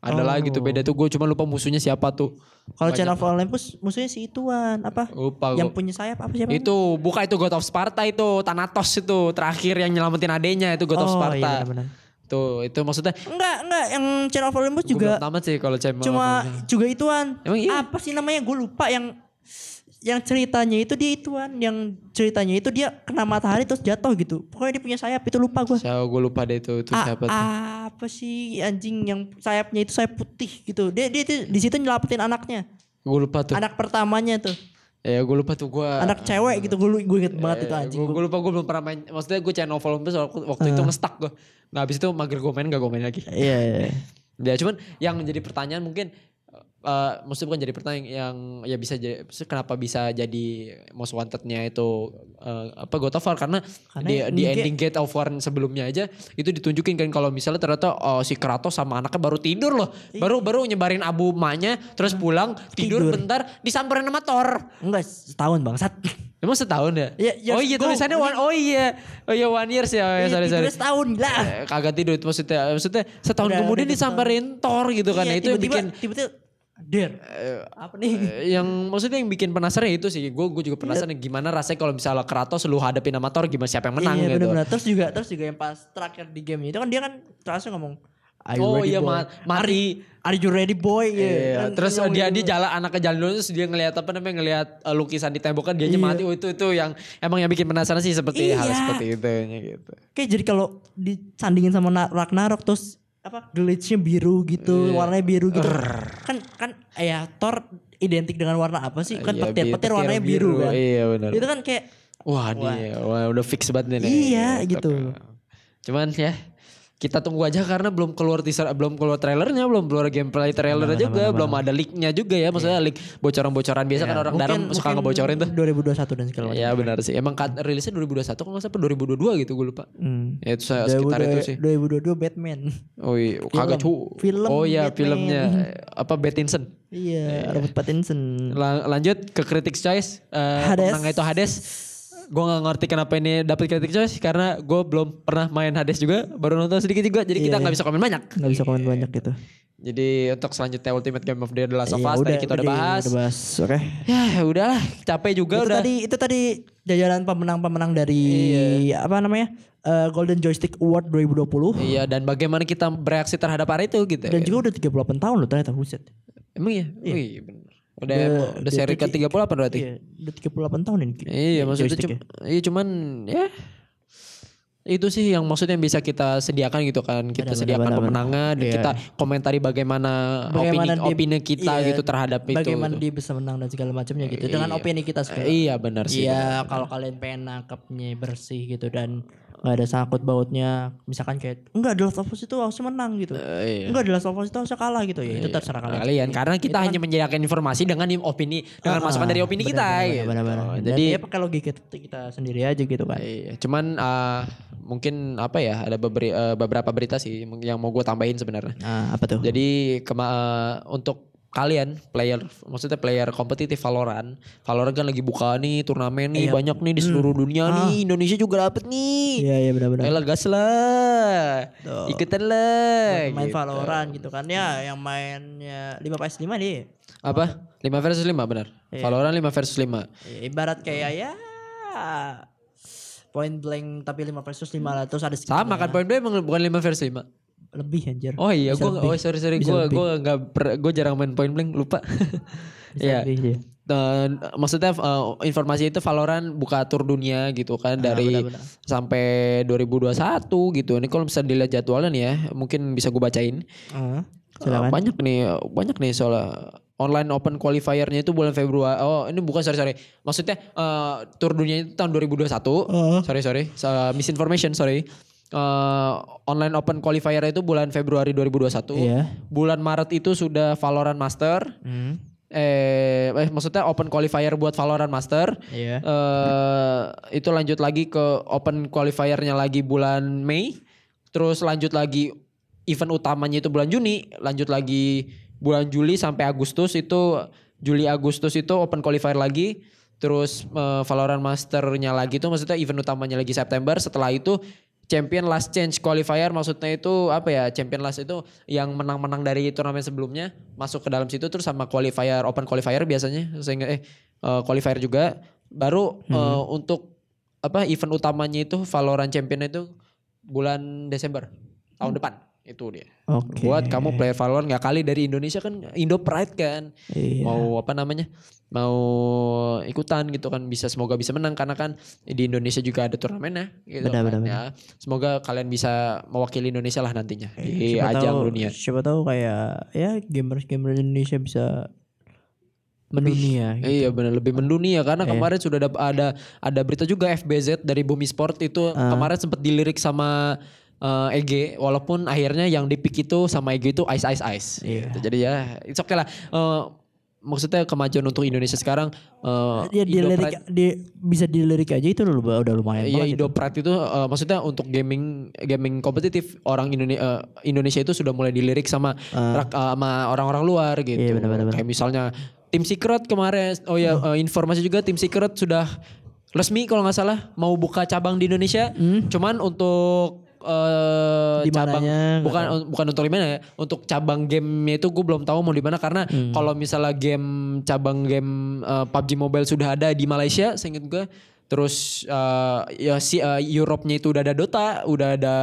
Ada Oh. lagi tuh beda tuh gue cuma lupa musuhnya siapa tuh. Kalau. Chain of Olympus musuhnya si ituan apa? Lupa yang gua. punya sayap apa siapa? Itu bukan itu God of Sparta itu Thanatos itu terakhir yang nyelamatin adenya itu God of Oh, Sparta. iya benar. Tuh itu maksudnya Enggak, enggak yang Chain of Olympus juga belum tamat sih kalau Chain of cuma juga ituan. Emang iya? Apa sih namanya? Gue lupa yang yang ceritanya itu dia ituan, yang ceritanya itu dia kena matahari terus jatuh gitu. Pokoknya dia punya sayap itu lupa gue. Siapa gue lupa deh itu itu A- siapa tuh. apa sih anjing yang sayapnya itu sayap putih gitu. Dia dia, dia di situ nyelamatin anaknya. Gue lupa tuh. Anak pertamanya tuh. Ya gue lupa tuh gue. Anak cewek gitu gue gue inget banget itu anjing. Gue lupa gue belum pernah main. Maksudnya gue Chain of Olympus waktu, waktu itu nge-stuck gue. Nah habis itu mager gue main gak gue main lagi. Iya, iya. Ya cuman yang menjadi pertanyaan mungkin eh maksudnya bukan jadi pertanyaan yang ya bisa jadi kenapa bisa jadi most wantednya itu eh, apa God of War? Karena, Karena di, di ini ending Gate of War sebelumnya aja itu ditunjukin kan kalau misalnya ternyata oh, si Kratos sama anaknya baru tidur loh. Baru baru nyebarin abu emaknya terus pulang tidur, Tidur. bentar disamperin sama Thor. Enggak setahun bangsat. emang setahun ya, Ya, ya, oh iya go. tulisannya one oh iya. Oh iya one years ya oh, iya, sorry. sorry setahun gila. Eh, kagak tidur maksudnya maksudnya setahun Udah- kemudian udah disamperin Thor gitu kan. Iya, nah itu yang tiba-tiba- bikin tiba-tiba Der. Apa nih? Eh, yang maksudnya yang bikin penasaran ya itu sih. Gue gue juga penasaran gimana rasanya kalau misalnya Kratos lu hadapin sama Thor gimana siapa yang menang iya, gitu. bener-bener. Terus juga terus juga yang pas terakhir di game itu kan dia kan Kratos ngomong Are you Oh ready, iya boy? ma- mati. Are you ready boy? Iya, Kan terus ngomong dia gitu. dia jalan anaknya jalan dulu terus dia ngelihat apa namanya ngelihat uh, lukisan di tembok kan dia Iya. mati. Oh itu itu yang emang yang bikin penasaran sih seperti hal Iya. seperti itu gitu. Kayak jadi kalau disandingin sama Na- Ragnarok terus apa glitchnya biru gitu, Iya. warnanya biru gitu. Kan kan ya Thor identik dengan warna apa sih? Kan Iya, petir, bi- petir warnanya biru, kan. Iya benar. Itu kan kayak Wah, dia wah, udah fix banget nih. Iya, gitu. Cuman ya kita tunggu aja karena belum keluar teaser, belum keluar trailernya, belum keluar gameplay trailer juga, belum ada leaknya juga ya. Maksudnya leak bocoran-bocoran biasa kan orang dalam suka ngebocorin tuh. 2021 dan segala macam. Ya benar sih. Emang kat- rilisnya 2021 kalau nggak salah 2022 gitu gue lupa. Hmm. Ya itu saya sekitar itu sih. 2022 Batman. Oh iya, kagak cu. Film oh iya Batman. filmnya apa Pattinson. iya, Robert Pattinson. La- lanjut ke Critics Choice. Eh Hades. itu Hades. Gue gak ngerti kenapa ini dapat Critics Choice karena gue belum pernah main Hades juga, baru nonton sedikit juga, jadi kita Iya. nggak bisa komen banyak. Nggak bisa komen banyak gitu. Jadi untuk selanjutnya Ultimate Game of the Last of Iya, Us tadi kita udah di- bahas. Udah bahas. Oke. Ya udahlah, capek juga Itu udah. tadi itu tadi jajaran pemenang-pemenang dari apa namanya? eh, Golden Joystick Award 2020. Iya dan bagaimana kita bereaksi terhadap hari itu gitu. Dan juga udah 38 tahun loh ternyata buset. Emang iya? Oh, iya bener. Udah, Udah- seri ke tujuh- 38 berarti. Iya, udah 38 tahun ini. Iya maksudnya cum- iya cuman ya itu sih yang maksudnya yang bisa kita sediakan gitu kan kita Benar, sediakan benar, pemenangnya dan Iya. kita komentari bagaimana, Bagaimana opini dia- opini kita iya, gitu terhadap itu Bagaimana dia bisa menang dan segala macamnya gitu. Dengan Iya. opini kita sebenarnya. iya benar sih Iya, kalau kalian pengen nangkepnya bersih gitu dan nggak ada sangkut bautnya, misalkan kayak enggak The Last of Us itu harusnya menang gitu. Eh, iya. Enggak The Last of Us itu harusnya kalah gitu ya. Itu terserah kalian. kalian karena kita hanya menyediakan informasi dengan opini dengan masukan dari opini kita gitu. Benar-benar. jadi Jadi ya pakai logika kita, sendiri aja gitu kan. Iya, cuman eh, mungkin apa ya ada beberi- eh, beberapa berita sih yang mau gue tambahin sebenarnya. Nah, apa tuh? Jadi kema eh, untuk kalian player maksudnya player kompetitif Valorant, Valorant kan lagi buka nih turnamen nih Iya. banyak nih di seluruh dunia nih, Indonesia juga dapet nih. Iya, iya benar-benar. Ayolah gas lah. Tuh. Ikutan lah. main gitu. Valorant gitu kan ya yang mainnya 5 vs 5 nih Apa? 5 versus 5 benar. Valorant 5 versus 5. Ya, ibarat kayak ya point blank tapi 5 versus 5 lah terus ada. Sama kan point blank bukan 5 versus 5. Lebih anjir Oh iya, Bisa gue lebih. oh sorry sorry, gue gue nggak gue jarang main point blank lupa. Iya. lebih dia. Dan, maksudnya uh, informasi itu Valorant buka tur dunia gitu kan Ah, dari benar-benar. sampai 2021 gitu. Ini kalau bisa dilihat jadwalnya nih ya, mungkin bisa gue bacain. Ah, Uh, silakan banyak nih, banyak nih soal online open qualifiernya itu bulan Februari. Oh, ini bukan sorry sorry. Maksudnya uh, tur dunia itu tahun 2021. Oh. Sorry sorry, So, misinformation sorry. Uh, online open qualifier itu bulan Februari 2021. Iya. Bulan Maret itu sudah Valorant Master. Hmm. Eh, eh maksudnya open qualifier buat Valorant Master. Iya. eh itu lanjut lagi ke open qualifiernya lagi bulan Mei. Terus lanjut lagi event utamanya itu bulan Juni, lanjut lagi bulan Juli sampai Agustus itu Juli Agustus itu open qualifier lagi. Terus eh, Valorant Masternya lagi itu maksudnya event utamanya lagi September. Setelah itu Champion Last Change Qualifier maksudnya itu apa ya? Champion Last itu yang menang-menang dari turnamen sebelumnya masuk ke dalam situ terus sama qualifier Open Qualifier biasanya sehingga eh eh, qualifier juga baru eh, untuk apa event utamanya itu Valorant Champion itu bulan Desember tahun depan itu dia. Oke. Buat kamu player Valorant nggak kali dari Indonesia kan Indo Pride kan. Iya. Mau apa namanya? Mau ikutan gitu kan bisa semoga bisa menang karena kan di Indonesia juga ada turnamennya gitu Benar, kan benar, ya. Semoga kalian bisa mewakili Indonesia lah nantinya di Siapa ajang tahu- dunia. Siapa tahu kayak ya gamers-gamers Indonesia bisa mendunia. gitu. Iya benar lebih mendunia karena Iya. kemarin sudah ada ada berita juga FBZ dari Bumi Sport itu Ah. kemarin sempat dilirik sama eh, EG walaupun akhirnya yang dipik itu sama EG itu ice ice ice. Iya. Gitu. Jadi ya it's okay lah. Eh, maksudnya kemajuan untuk Indonesia sekarang eh, Dia Indo dilirik Pride- dia bisa dilirik aja itu udah udah lumayan Iya banget Indo Pride itu eh, maksudnya untuk gaming gaming kompetitif orang Indonesia Indonesia itu sudah mulai dilirik sama rak- sama orang-orang luar gitu. Iya, benar, benar. Kayak misalnya tim Secret kemarin oh ya eh, informasi juga tim Secret sudah resmi kalau nggak salah mau buka cabang di Indonesia. Hmm. Cuman untuk eh, Di cabang mananya, nggak bukan bukan untuk di mana ya. Untuk cabang gamenya itu gue belum tahu mau di mana karena Hmm. kalau misalnya game cabang game eh, PUBG Mobile sudah ada di Malaysia, seingat gue. Terus eh, ya si eh, Europe-nya itu udah ada Dota, udah ada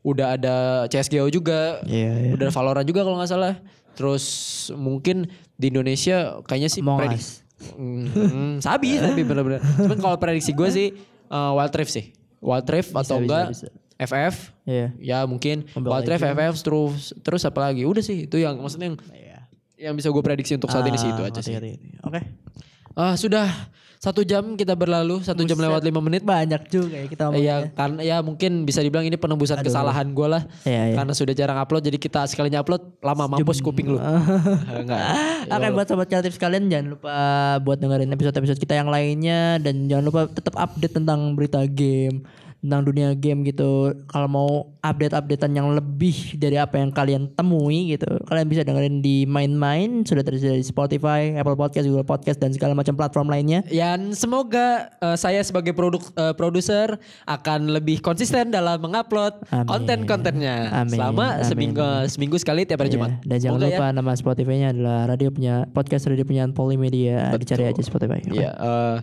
udah ada CS:GO juga. Iya, iya. Udah ada Valorant juga kalau nggak salah. Terus mungkin di Indonesia kayaknya sih Among predik- Us. Hmm, sabi tapi bener-bener. Cuman kalau prediksi gue sih eh, Wild Rift sih. Wild Rift atau bisa, enggak bisa. FF. Iya. Ya mungkin Rift, FF terus terus apa lagi? Udah sih itu yang maksudnya yang Iya. yang bisa gue prediksi untuk saat ini sih itu Ah, aja sih. Oke. Ah sudah satu jam kita berlalu satu jam Buset. lewat lima menit. Banyak juga ya kita. Iya kan ya mungkin bisa dibilang ini penembusan kesalahan gue lah Iya, iya. karena sudah jarang upload jadi kita sekalinya upload lama mampus kuping lu. Enggak. Oke buat sobat kreatif sekalian jangan lupa buat dengerin episode-episode kita yang lainnya dan jangan lupa tetap update tentang berita game tentang dunia game gitu. Kalau mau update-updatean yang lebih dari apa yang kalian temui gitu, kalian bisa dengerin di Main Main sudah tersedia di Spotify, Apple Podcast, Google Podcast dan segala macam platform lainnya. Dan semoga eh, saya sebagai produk eh, produser akan lebih konsisten dalam mengupload konten-kontennya Amin. selama Amin. seminggu seminggu sekali tiap hari Iya, Jumat. Dan jangan Semoga lupa nama Spotify-nya adalah radio punya podcast radio punya Polimedia. Dicari aja Spotify. ya. Iya, eh,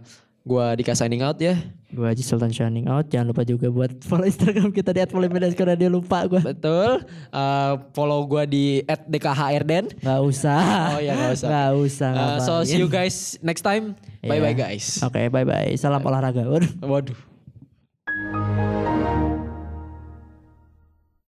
Gua Dika signing out ya. Gua Haji Sultan signing out. Jangan lupa juga buat follow Instagram kita di dia lupa gua. Betul. Uh, follow gua di @dkhrden. Gak usah. Oh iya gak usah. Gak usah. Uh, so see you guys next time. Yeah. Bye bye iya. guys. Oke, okay, bye bye. Salam olahraga. Waduh. Waduh.